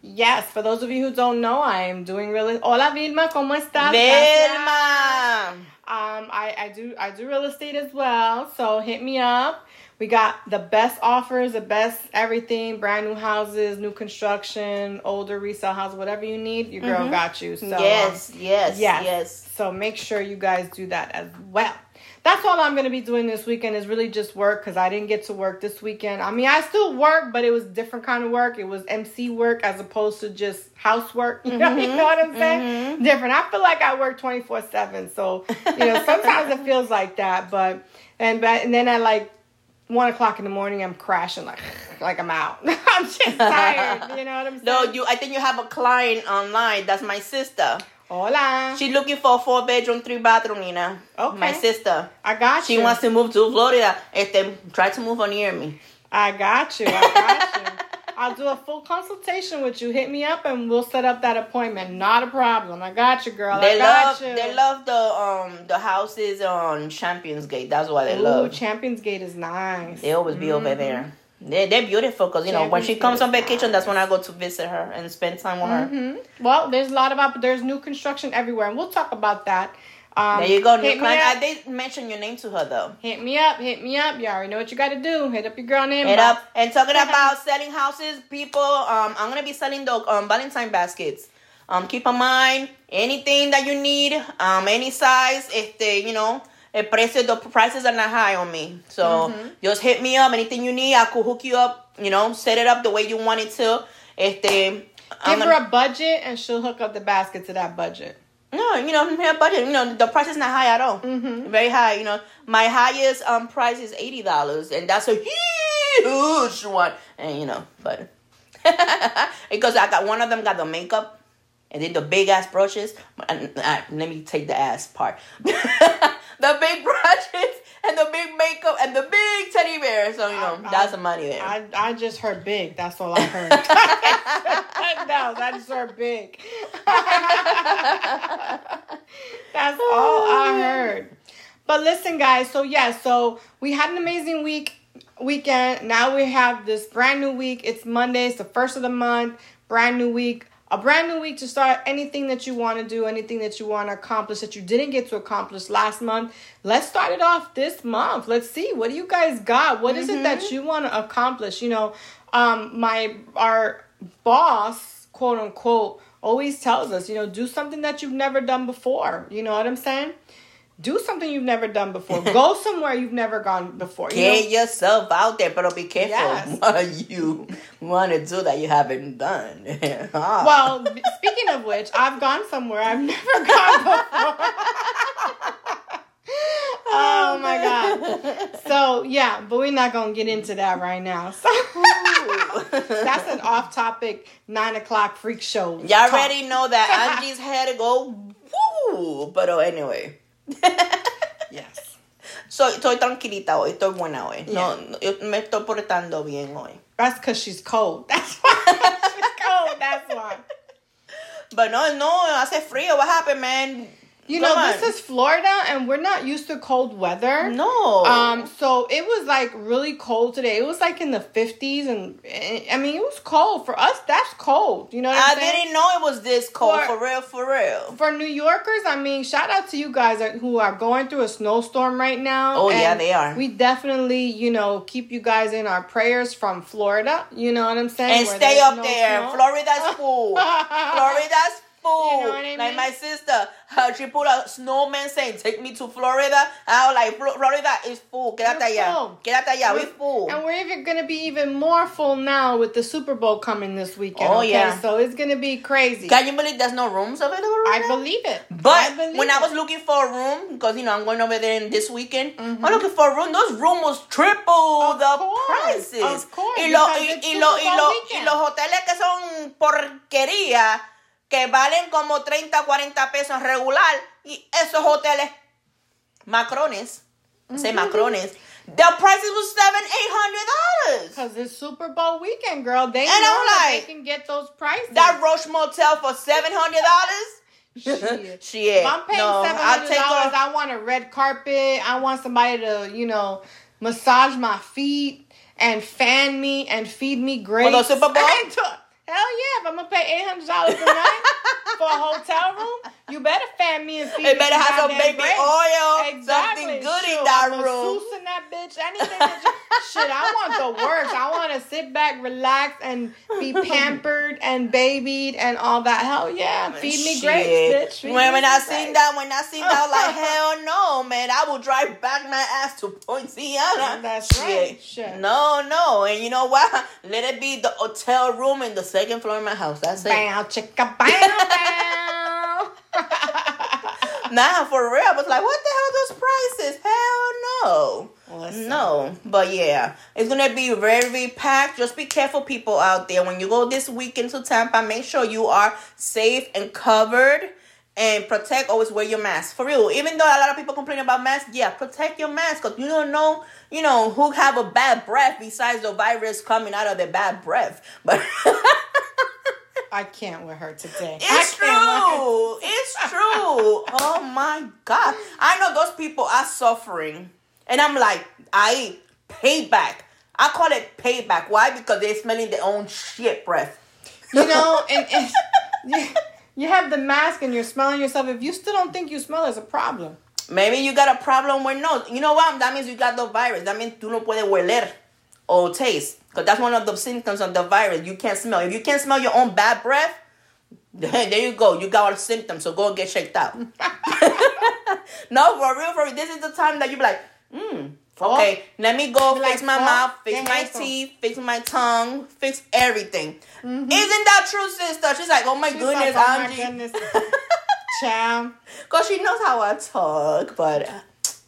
Yes. For those of you who don't know, I am doing really. Hola Vilma, cómo estás? Vilma. Um, I, I do I do real estate as well, so hit me up. We got the best offers, the best everything, brand new houses, new construction, older resale house, whatever you need, your girl got you. So um, yes, yes, yes. yes. So make sure you guys do that as well. that's all I'm gonna be doing this weekend is really just work because I didn't get to work this weekend. I mean, I still work, but it was different kind of work. It was MC work as opposed to just housework. (laughs) You know, mm-hmm. you know what I'm saying? Mm-hmm. Different. I feel like I work 24 seven, so you know sometimes it (laughs) feels like that. But and but and then I like one o'clock in the morning, I'm crashing like like I'm out. (laughs) I'm just tired. You know what I'm saying? No, you. I think you have a client online. That's my sister. Hola. She's looking for a four bedroom, three bathroom, Nina. Okay. My sister. I got she you. She wants to move to Florida. Este, try to move on near me. I got you. I got you. I'll do a full consultation with you. Hit me up and we'll set up that appointment. Not a problem. I got you, girl. They love you. they love the um the houses on Champions Gate. That's why they Ooh, love. Champions Gate is nice. They always be mm-hmm. over there. They they're beautiful because you know when she comes on vacation, that's when I go to visit her and spend time with mm-hmm. her. Well, there's a lot of there's new construction everywhere, and we'll talk about that. Um, there you go, new client. I did mention your name to her though. Hit me up, hit me up. You already know what you got to do. Hit up your girl name. Hit up. And talking about selling houses, people. Um, I'm gonna be selling the um Valentine baskets. Um, keep in mind anything that you need, um, any size. If they, you know, el precio, the prices are not high on me. So mm-hmm. just hit me up. Anything you need, I could hook you up. You know, set it up the way you want it to. Este, Give I'm her gonna, a budget, and she'll hook up the basket to that budget. No, you know, her budget. You know, the price is not high at all. Mm-hmm. Very high. You know, my highest um price is eighty dollars, and that's a huge one. And you know, but (laughs) because I got one of them got the makeup and then the big ass brushes. And, uh, let me take the ass part. (laughs) the big brushes and the big makeup and the big teddy bear. So you know I, that's I, the money there. I, I just heard big. That's all I heard. (laughs) (laughs) no, I just heard big. (laughs) that's all I oh, heard. But listen, guys. So yeah, so we had an amazing week weekend. Now we have this brand new week. It's Monday. It's the first of the month. Brand new week a brand new week to start anything that you want to do, anything that you want to accomplish that you didn't get to accomplish last month. Let's start it off this month. Let's see what do you guys got? What mm-hmm. is it that mm-hmm. you want to accomplish? You know, um, my our boss, quote unquote, always tells us, you know, do something that you've never done before. You know what I'm saying? Do something you've never done before. Go (laughs) somewhere you've never gone before. Get you know? yourself out there, but be careful yes. (laughs) what you want to do that you haven't done. (laughs) Ah. well, speaking of which, I've gone somewhere I've never gone before. oh my god. So yeah, but we're not gonna get into that right now. So that's an off-topic nine o'clock freak show. Y'all already know that Angie's had to go woo. But oh, anyway. (laughs) yes. Soy, estoy tranquilita hoy, estoy buena hoy. No, yo me estoy portando bien hoy. That's because she's cold. That's why. (laughs) she's cold. That's why. But no, no, hace frío. What happened, man? You know, this is Florida and we're not used to cold weather. No. Um, so it was like really cold today. It was like in the 50s and I mean, it was cold for us. That's cold. You know I didn't know it was this cold for, for, real, for real. For New Yorkers, I mean, shout out to you guys who are going through a snowstorm right now. Oh, yeah, they are. We definitely, you know, keep you guys in our prayers from Florida. You know what I'm saying? And stay up no there. Snow. Florida's full. (laughs) Florida's full. You know I mean? Like my sister, her, she put a snowman saying, "Take me to Florida." I was like, "Florida is full. Quédate allá. Quédate allá. We're, we full." And we're even gonna be even more full now with the Super Bowl coming this weekend. Oh okay? yeah. So it's gonna be crazy. Can you believe there's no rooms available? Right I now? believe it. But I believe when it. I was looking for a room, because you know I'm going over there this weekend, mm-hmm. I'm looking for a room. Those rooms was triple of the course, prices. Of course. Y, lo, y, y, lo, y, lo, y los hoteles que son porquería que valen como 30, 40 pesos regular y esos hoteles macrones, mm-hmm. say macrones, the prices was seven, eight hundred dollars. Cause it's Super Bowl weekend, girl. They and know I'm like, they can get those prices. That Roach Motel for seven hundred dollars. Shit. (laughs) Shit. If I'm paying no, seven hundred dollars, I want a red carpet. I want somebody to, you know, massage my feet and fan me and feed me grapes. For the Super (laughs) Bowl. Hell yeah! If I'm gonna pay eight hundred dollars a night for a hotel room, You better fan me and feed It better have some baby grapes. oil, Exactly. something good Shoot, in that I'm room. in that bitch. Anything that you, (laughs) shit, I want the works. I want to sit back, relax, and be (laughs) pampered and babied and all that. Hell yeah. Feed me Shit. grapes, bitch. Feed when me when I some seen grapes. that, when I seen that, I was like, (laughs) hell no, man. I will drive back my ass to Poinciana. That's right. Shit. No, no. And you know what? Let it be the hotel room in the second floor of my house. That's it. Bow, chicka, bow, bow. (laughs) Nah, for real. I was like, what the hell those prices? Hell no. Listen. No. But yeah, it's gonna be very packed. Just be careful, people out there. When you go this weekend to Tampa, make sure you are safe and covered. And protect, always wear your mask. For real. Even though a lot of people complain about masks, yeah, protect your mask. Because you don't know, you know, who have a bad breath besides the virus coming out of their bad breath. But (laughs) I can't with her today. It's true. It's true. Oh my god. I know those people are suffering. And I'm like, I payback. I call it payback. Why? Because they're smelling their own shit breath. You know, and, and (laughs) you, you have the mask and you're smelling yourself. If you still don't think you smell, it's a problem. Maybe you got a problem with nose. You know what? That means you got the virus. That means tú no puedes hueler or taste. Because that's one of the symptoms of the virus. You can't smell. If you can't smell your own bad breath, (laughs) there you go. You got all the symptoms. So go get checked out. (laughs) no, for real, for real. This is the time that you be like, hmm. Okay, let me go Be fix like, my "Oh, mouth, fix ¿qué my es eso?" teeth, fix my tongue, fix everything. Isn't that true, sister? She's like, oh my She's goodness, like, "Oh my Angie. goodness." (laughs) Child, Cause she knows how I talk, but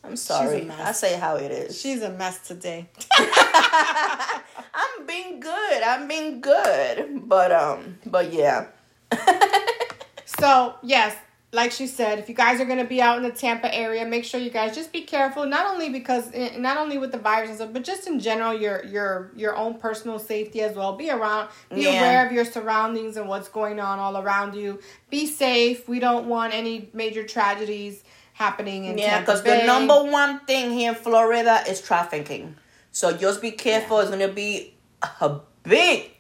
I'm sorry. I say how it is. she's a mess today. (laughs) I'm being good. I'm being good. But um, but yeah. (laughs) So yes, like she said, if you guys are gonna be out in the Tampa area, make sure you guys just be careful. Not only because, eh, not only with the virus and stuff, but just in general, your your your own personal safety as well. Be around, be Yeah. aware of your surroundings and what's going on all around you. Be safe. We don't want any major tragedies happening in Yeah, because the number one thing here in Florida is trafficking. So just be careful. It's gonna be a big,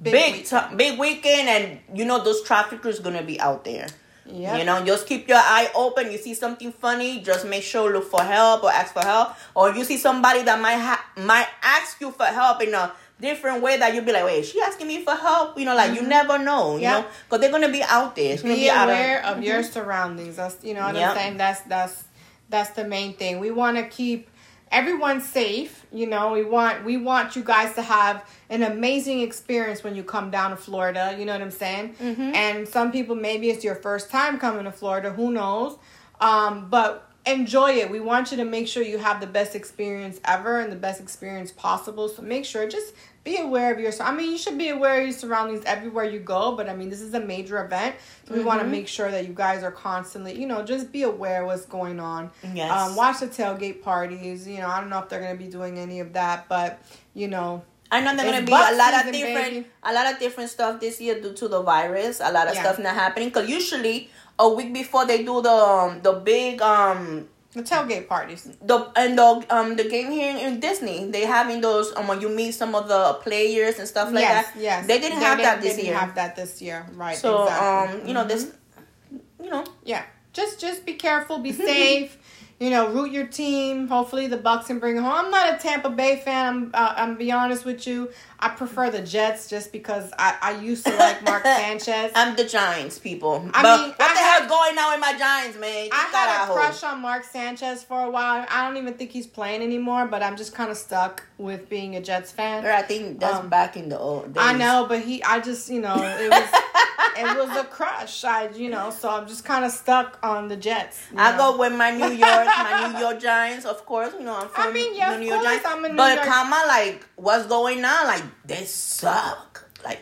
Big big, weekend. big weekend, and you know those traffickers gonna be out there. Yep. You know, just keep your eye open. You see something funny, just make sure look for help or ask for help. Or you see somebody that might ha- might ask you for help in a different way that you'll be like, wait, is she asking me for help? You know, like you never know. You Yep. know, because they're gonna be out there. It's be be, aware of, of your surroundings. That's you know what Yep. I'm saying. That's that's that's the main thing. We want to keep everyone safe. You know, we want we want you guys to have an amazing experience when you come down to Florida. You know what I'm saying? Mm-hmm. And some people maybe it's your first time coming to Florida. Who knows? Um, but enjoy it. We want you to make sure you have the best experience ever and the best experience possible. So make sure just be aware of your. I mean, you should be aware of your surroundings everywhere you go. But I mean, this is a major event, so we want to make sure that you guys are constantly, you know, just be aware what's going on. Yes. Um, watch the tailgate parties. You know, I don't know if they're gonna be doing any of that, but you know, I know there's gonna be a lot of different, baby. a lot of different stuff this year due to the virus. A lot of Yeah. stuff not happening because usually a week before they do the um, the big um the tailgate parties. the and the um the game here in Disney they having those um when you meet some of the players and stuff like yes, that. yes. They didn't have that they this didn't year. Have that this year, right? so exactly. um you know this, Mm-hmm. you know Yeah, just just be careful, be safe. (laughs) You know, root your team. Hopefully, the Bucs can bring it home. I'm not a Tampa Bay fan. I'm uh, I'm be honest with you. I prefer the Jets just because I, I used to like Mark (laughs) Sanchez. I'm the Giants people. I but mean, what I the had- hell's going on with my Giants, man? You I had a crush on Mark Sanchez for a while. I don't even think he's playing anymore, but I'm just kind of stuck with being a Jets fan. Girl, I think that's Um, back in the old days. I know, but he, I just, you know, it was, (laughs) it was a crush. I, you know, so I'm just kind of stuck on the Jets. I know. go with my New York, my New York Giants, of course. You know, I'm from I mean, yeah, the New York Giants. I'm a New but York- come on, like, what's going on? Like, they suck. Like,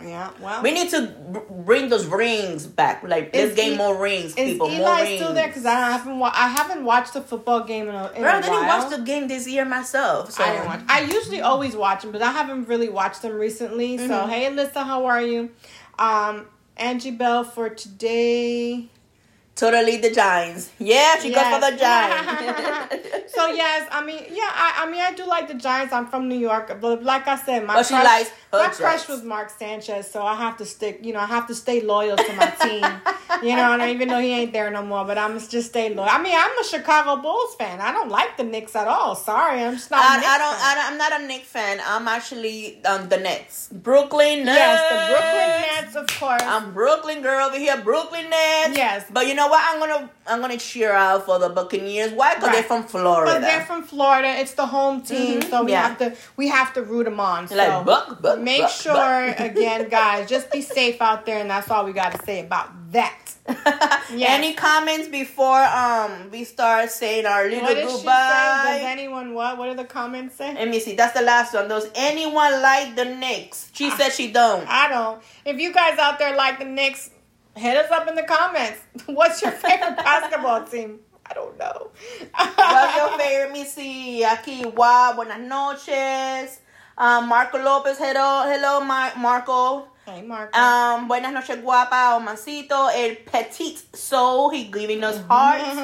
Yeah, well, we need to bring those rings back. Like, let's more rings, is people. more Eli rings. still there? Because I haven't, wa- I haven't watched a football game in a, in Girl, I didn't watch the game this year myself. So I didn't watch. I usually always watch them, but I haven't really watched them recently. So Mhm. hey, Alyssa, how are you? Um, Angie Bell for today. Totally the Giants. Yeah, she Yes. goes for the Giants. (laughs) so yes, I mean, yeah, I, I mean, I do like the Giants. I'm from New York, but like I said, my she crush, likes my crush was Mark Sanchez, so I have to stick. You know, I have to stay loyal to my team. you know, and even though he ain't there no more, but I'm just stay loyal. I mean, I'm a Chicago Bulls fan. I don't like the Knicks at all. Sorry, I'm just not. a I, Knicks I don't, fan. I don't. I'm not a Knick fan. I'm actually um, the Nets. Brooklyn Nets. Yes, the Brooklyn Nets, of course. I'm Brooklyn girl over here. Brooklyn Nets. Yes. But you know what? I'm gonna I'm gonna cheer out for the Buccaneers. Why? Because Right. they're from Florida. But they're from Florida. It's the home team, Mhm, so we yeah. have to we have to root them on. So like buck, buck, make buck, sure (laughs) again, guys, just be safe out there, and that's all we got to say about that. (laughs) Yes. Any comments before um we start saying our little What did she say? Does anyone what? What did the comments say? Let me see. That's the last one. Does anyone like the Knicks? She said she don't. I don't. If you guys out there like the Knicks, hit us up in the comments. (laughs) What's your favorite (laughs) basketball team? I don't know. What's your favorite? Let me see. Aquí, wow, buenas noches. Um, Marco Lopez, hello, hello, Mar- Marco. Hey, Mark. Um, buenas noches, guapa, Omancito, el petit soul, he giving us hearts.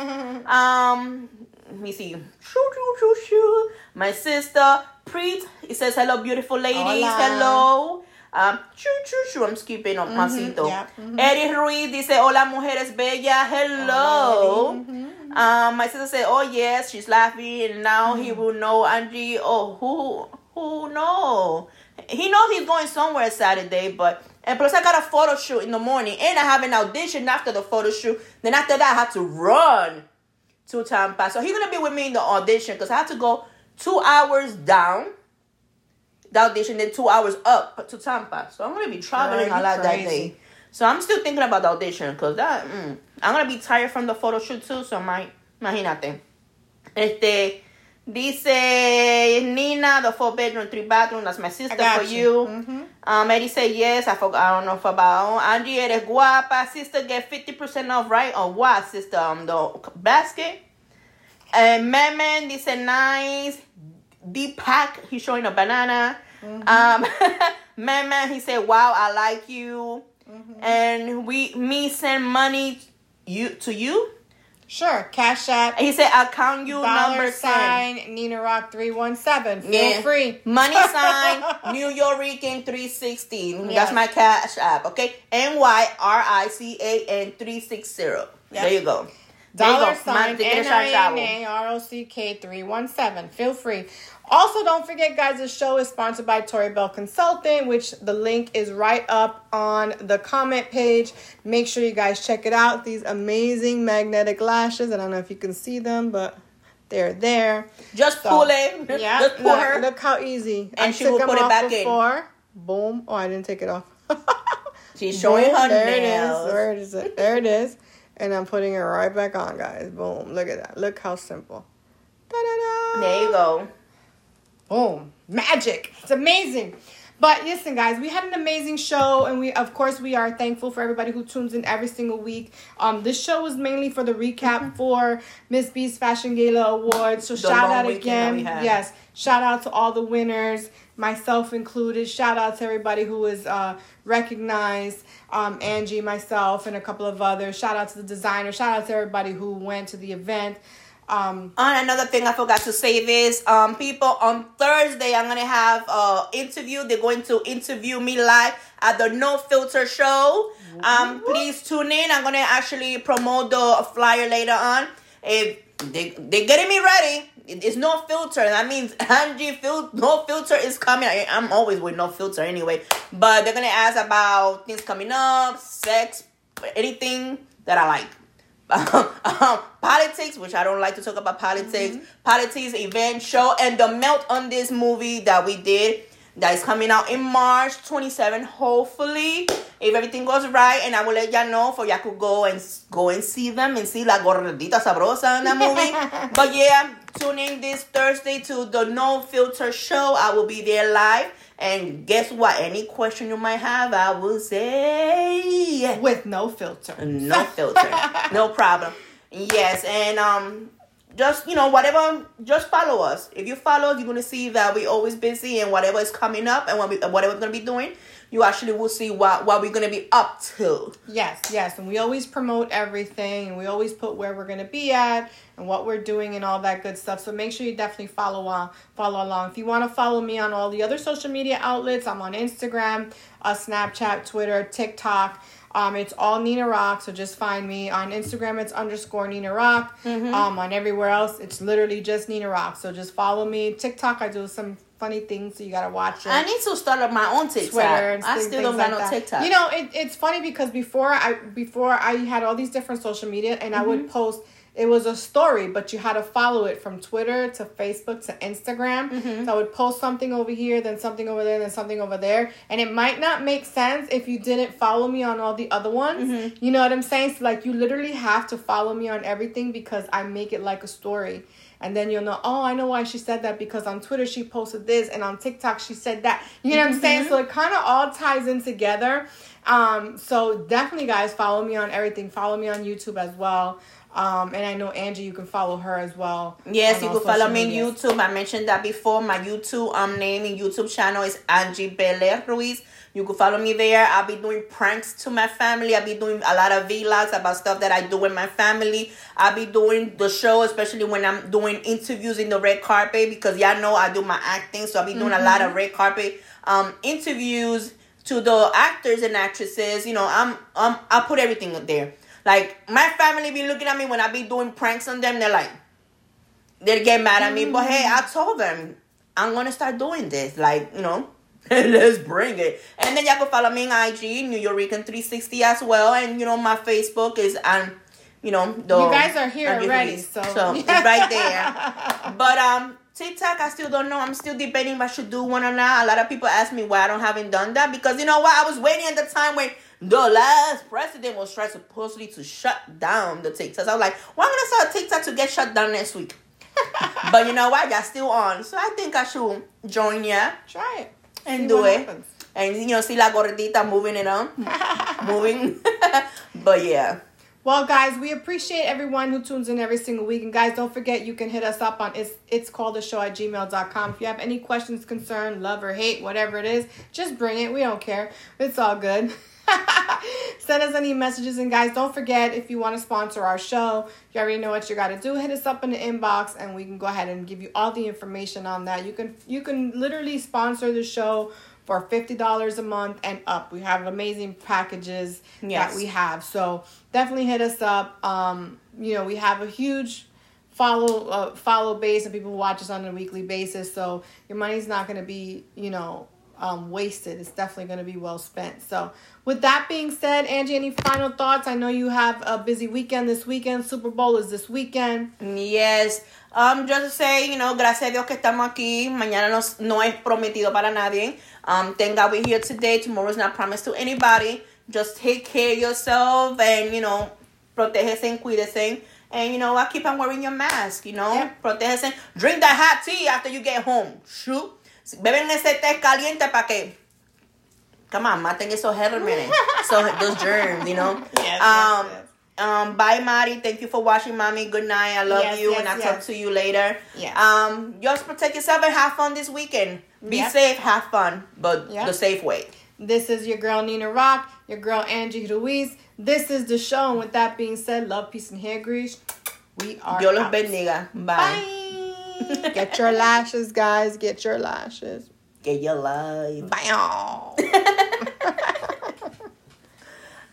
(laughs) Um, let me see. Shoo, shoo, shoo, shoo. My sister, Preet, He says, hello, beautiful ladies. Hola. Hello. Um, choo, choo, choo. I'm skipping on Mancito. yeah, mhm. Eddie Ruiz dice, hola, mujeres bellas. Hello. Eddie. Mhm. Um, my sister said, "Oh yes, she's laughing, and now he will know Angie. Oh, who, who know? He knows he's going somewhere Saturday, but and plus I got a photo shoot in the morning, and I have an audition after the photo shoot. Then after that, I have to run to Tampa. So he's gonna be with me in the audition because I have to go two hours down the audition, then two hours up to Tampa. So I'm gonna be traveling Girl, a you lot that day. So I'm still thinking about the audition because that mm, I'm gonna be tired from the photo shoot too. So my imagínate. Este dice Nina, the four bedroom, three bathroom. That's my sister for you. Mhm. Um, Eddie say yes. I forgot. I don't know if about Angie. Eres guapa. Sister get fifty percent off, right? On what, sister? Um, the basket. And Memen dice nice. Deepak, he's showing a banana. Um, (laughs) man, man, he said, "Wow, I like you." And we me send money you to you. Sure. Cash App. He said, "I'll count you Dollar number sign." sign Nina Rock three one seven. Feel Yeah. free. Money (laughs) sign New York three sixteen. 360. Yes. That's my cash app. Okay. N Y R I C A N 360. There you go. There you Dollar go. sign Man, te quieres echar chavo. N-I-N-A-R-O-C-K 317. Feel free. Also, don't forget, guys, the show is sponsored by Tori Bell Consulting, which the link is right up on the comment page. Make sure you guys check it out. These amazing magnetic lashes. I don't know if you can see them, but they're there. Just So, pull it. Yeah, Just pull look, her. look how easy. And I she will put it back in. Boom. Oh, I didn't take it off. (laughs) She's showing Boom, her there nails. It is. There it is. There it is. And I'm putting it right back on, guys. Boom. Look at that. Look how simple. Da-da-da. There you go. Boom. Magic. It's amazing. But listen, guys, we had an amazing show, and we, of course, we are thankful for everybody who tunes in every single week. Um, this show was mainly for the recap for Miss B's Fashion Gala Awards. So The shout out again, yes, shout out to all the winners, myself included. Shout out to everybody who was uh, recognized, um, Angie, myself, and a couple of others. Shout out to the designer. Shout out to everybody who went to the event. Um, and another thing I forgot to say is, um, people on Thursday I'm gonna have a interview. They're going to interview me live at the No Filter Show. Um, please tune in. I'm gonna actually promote the flyer later on. If they they getting me ready, it's no filter. That means Angie fil- no filter is coming. I, I'm always with no filter anyway. But they're gonna ask about things coming up, sex, anything that I like. Um, (laughs) politics, which I don't like to talk about politics, politics, event, show, and the melt on this movie that we did that is coming out in March 27. Hopefully, if everything goes right, and I will let y'all know for y'all could go and go and see them and see la gordita sabrosa in that movie. (laughs) but yeah, tune in this Thursday to the No Filter Show. I will be there live. And guess what? Any question you might have, I will say with no filter. no filter no (laughs) problem yes and um just you know whatever just follow us if you follow us you're gonna see that we're always busy and whatever is coming up and what we, whatever we're gonna be doing you actually will see what what we're gonna be up to Yes, yes, and we always promote everything, and we always put where we're gonna be at and what we're doing and all that good stuff. So make sure you definitely follow on, follow along. If you want to follow me on all the other social media outlets, I'm on Instagram, uh, Snapchat, Twitter, TikTok. Um, it's all Nina Rock, so just find me on Instagram. It's underscore Nina Rock. Um, on everywhere else, it's literally just Nina Rock. So just follow me. TikTok, I do some funny things, so you gotta watch it. i need to start up my own tiktok Twitter i still don't got like no that. tiktok You know, it, it's funny because before I before I had all these different social media and I Mm-hmm. would post it was a story, but you had to follow it from Twitter to Facebook to Instagram. Mm-hmm. So I would post something over here, then something over there, then something over there. And it might not make sense if you didn't follow me on all the other ones. Mm-hmm. You know what I'm saying? So like you literally have to follow me on everything because I make it like a story. And then you'll know, oh, I know why she said that because on Twitter she posted this and on TikTok she said that. You know what I'm saying? So it kind of all ties in together. Um, so definitely, guys, follow me on everything. Follow me on YouTube as well. Um, and I know Angie, you can follow her as well. Yes, you can follow me on. YouTube. I mentioned that before. My YouTube um name in YouTube channel is Angie Belair Ruiz. You can follow me there. I'll be doing pranks to my family. I'll be doing a lot of vlogs about stuff that I do with my family. I'll be doing the show, especially when I'm doing interviews in the red carpet because y'all know I do my acting. So I'll be doing a lot of red carpet um interviews to the actors and actresses. You know, I'm um I put everything up there. Like my family be looking at me when I be doing pranks on them. They're like, they get mad at me. But hey, I told them I'm gonna start doing this. Like you know, (laughs) let's bring it. And then y'all can follow me on IG, New Yorican 360 as well. And you know my Facebook is um, you know the You guys are here already, so- so it's right there. (laughs) But um. TikTok, I still don't know. I'm still debating if I should do one or not. A lot of people ask me why I don't haven't done that because you know what? I was waiting at the time when the last president was trying supposedly to shut down the TikToks. I was like, well, I'm gonna start TikTok to get shut down next week. (laughs) but you know what? Y'all still on, so I think I should join ya Try it. And do it. happens. And you know, see la gordita moving it on, (laughs) moving. (laughs) but yeah, Well, guys, we appreciate everyone who tunes in every single week. And guys, don't forget you can hit us up on it's it's called the show at gmail.com. If you have any questions, concern, love or hate, whatever it is, just bring it. We don't care. It's all good. (laughs) (laughs) Send us any messages and guys, don't forget if you want to sponsor our show, you already know what you got to do. Hit us up in the inbox and we can go ahead and give you all the information on that. You can you can literally sponsor the show for fifty dollars a month and up. We have amazing packages Yes. that we have. So definitely hit us up. Um, you know, we have a huge follow uh, follow base and people who watch us on a weekly basis. So your money's not going to be, you know, um, wasted. It's definitely going to be well spent. So with that being said, Angie, any final thoughts? I know you have a busy weekend this weekend. Super Bowl is this weekend. Yes. Um, just to say, you know, gracias a Dios que estamos aquí. Mañana no, no es prometido para nadie. Um, thank God we're here today. Tomorrow is not promised to anybody. Just take care of yourself and, you know, protégese cuídese. And, you know, I keep on wearing your mask, you know. Yeah. Protégese. Drink that hot tea after you get home. Shoot. Beben ese té caliente para que Come on, maten esos gérmenes. so those germs, you know. (laughs) Yes, yes, um, yes. um, bye, Mari. Thank you for watching, mommy. Good night. I love Yes, you, yes, and I'll yes. talk to you later. Yes. Um, just protect yourself and have fun this weekend. Be safe, have fun, but the safe way. This is your girl Nina Rock, your girl Angie Ruiz. This is the show. And with that being said, love, peace, and hair grease. We are Dios los out. bendiga. Bye. Bye. (laughs) Get your lashes, guys. Get your lashes. Get your life. Bye. (laughs)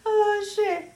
Oh shit.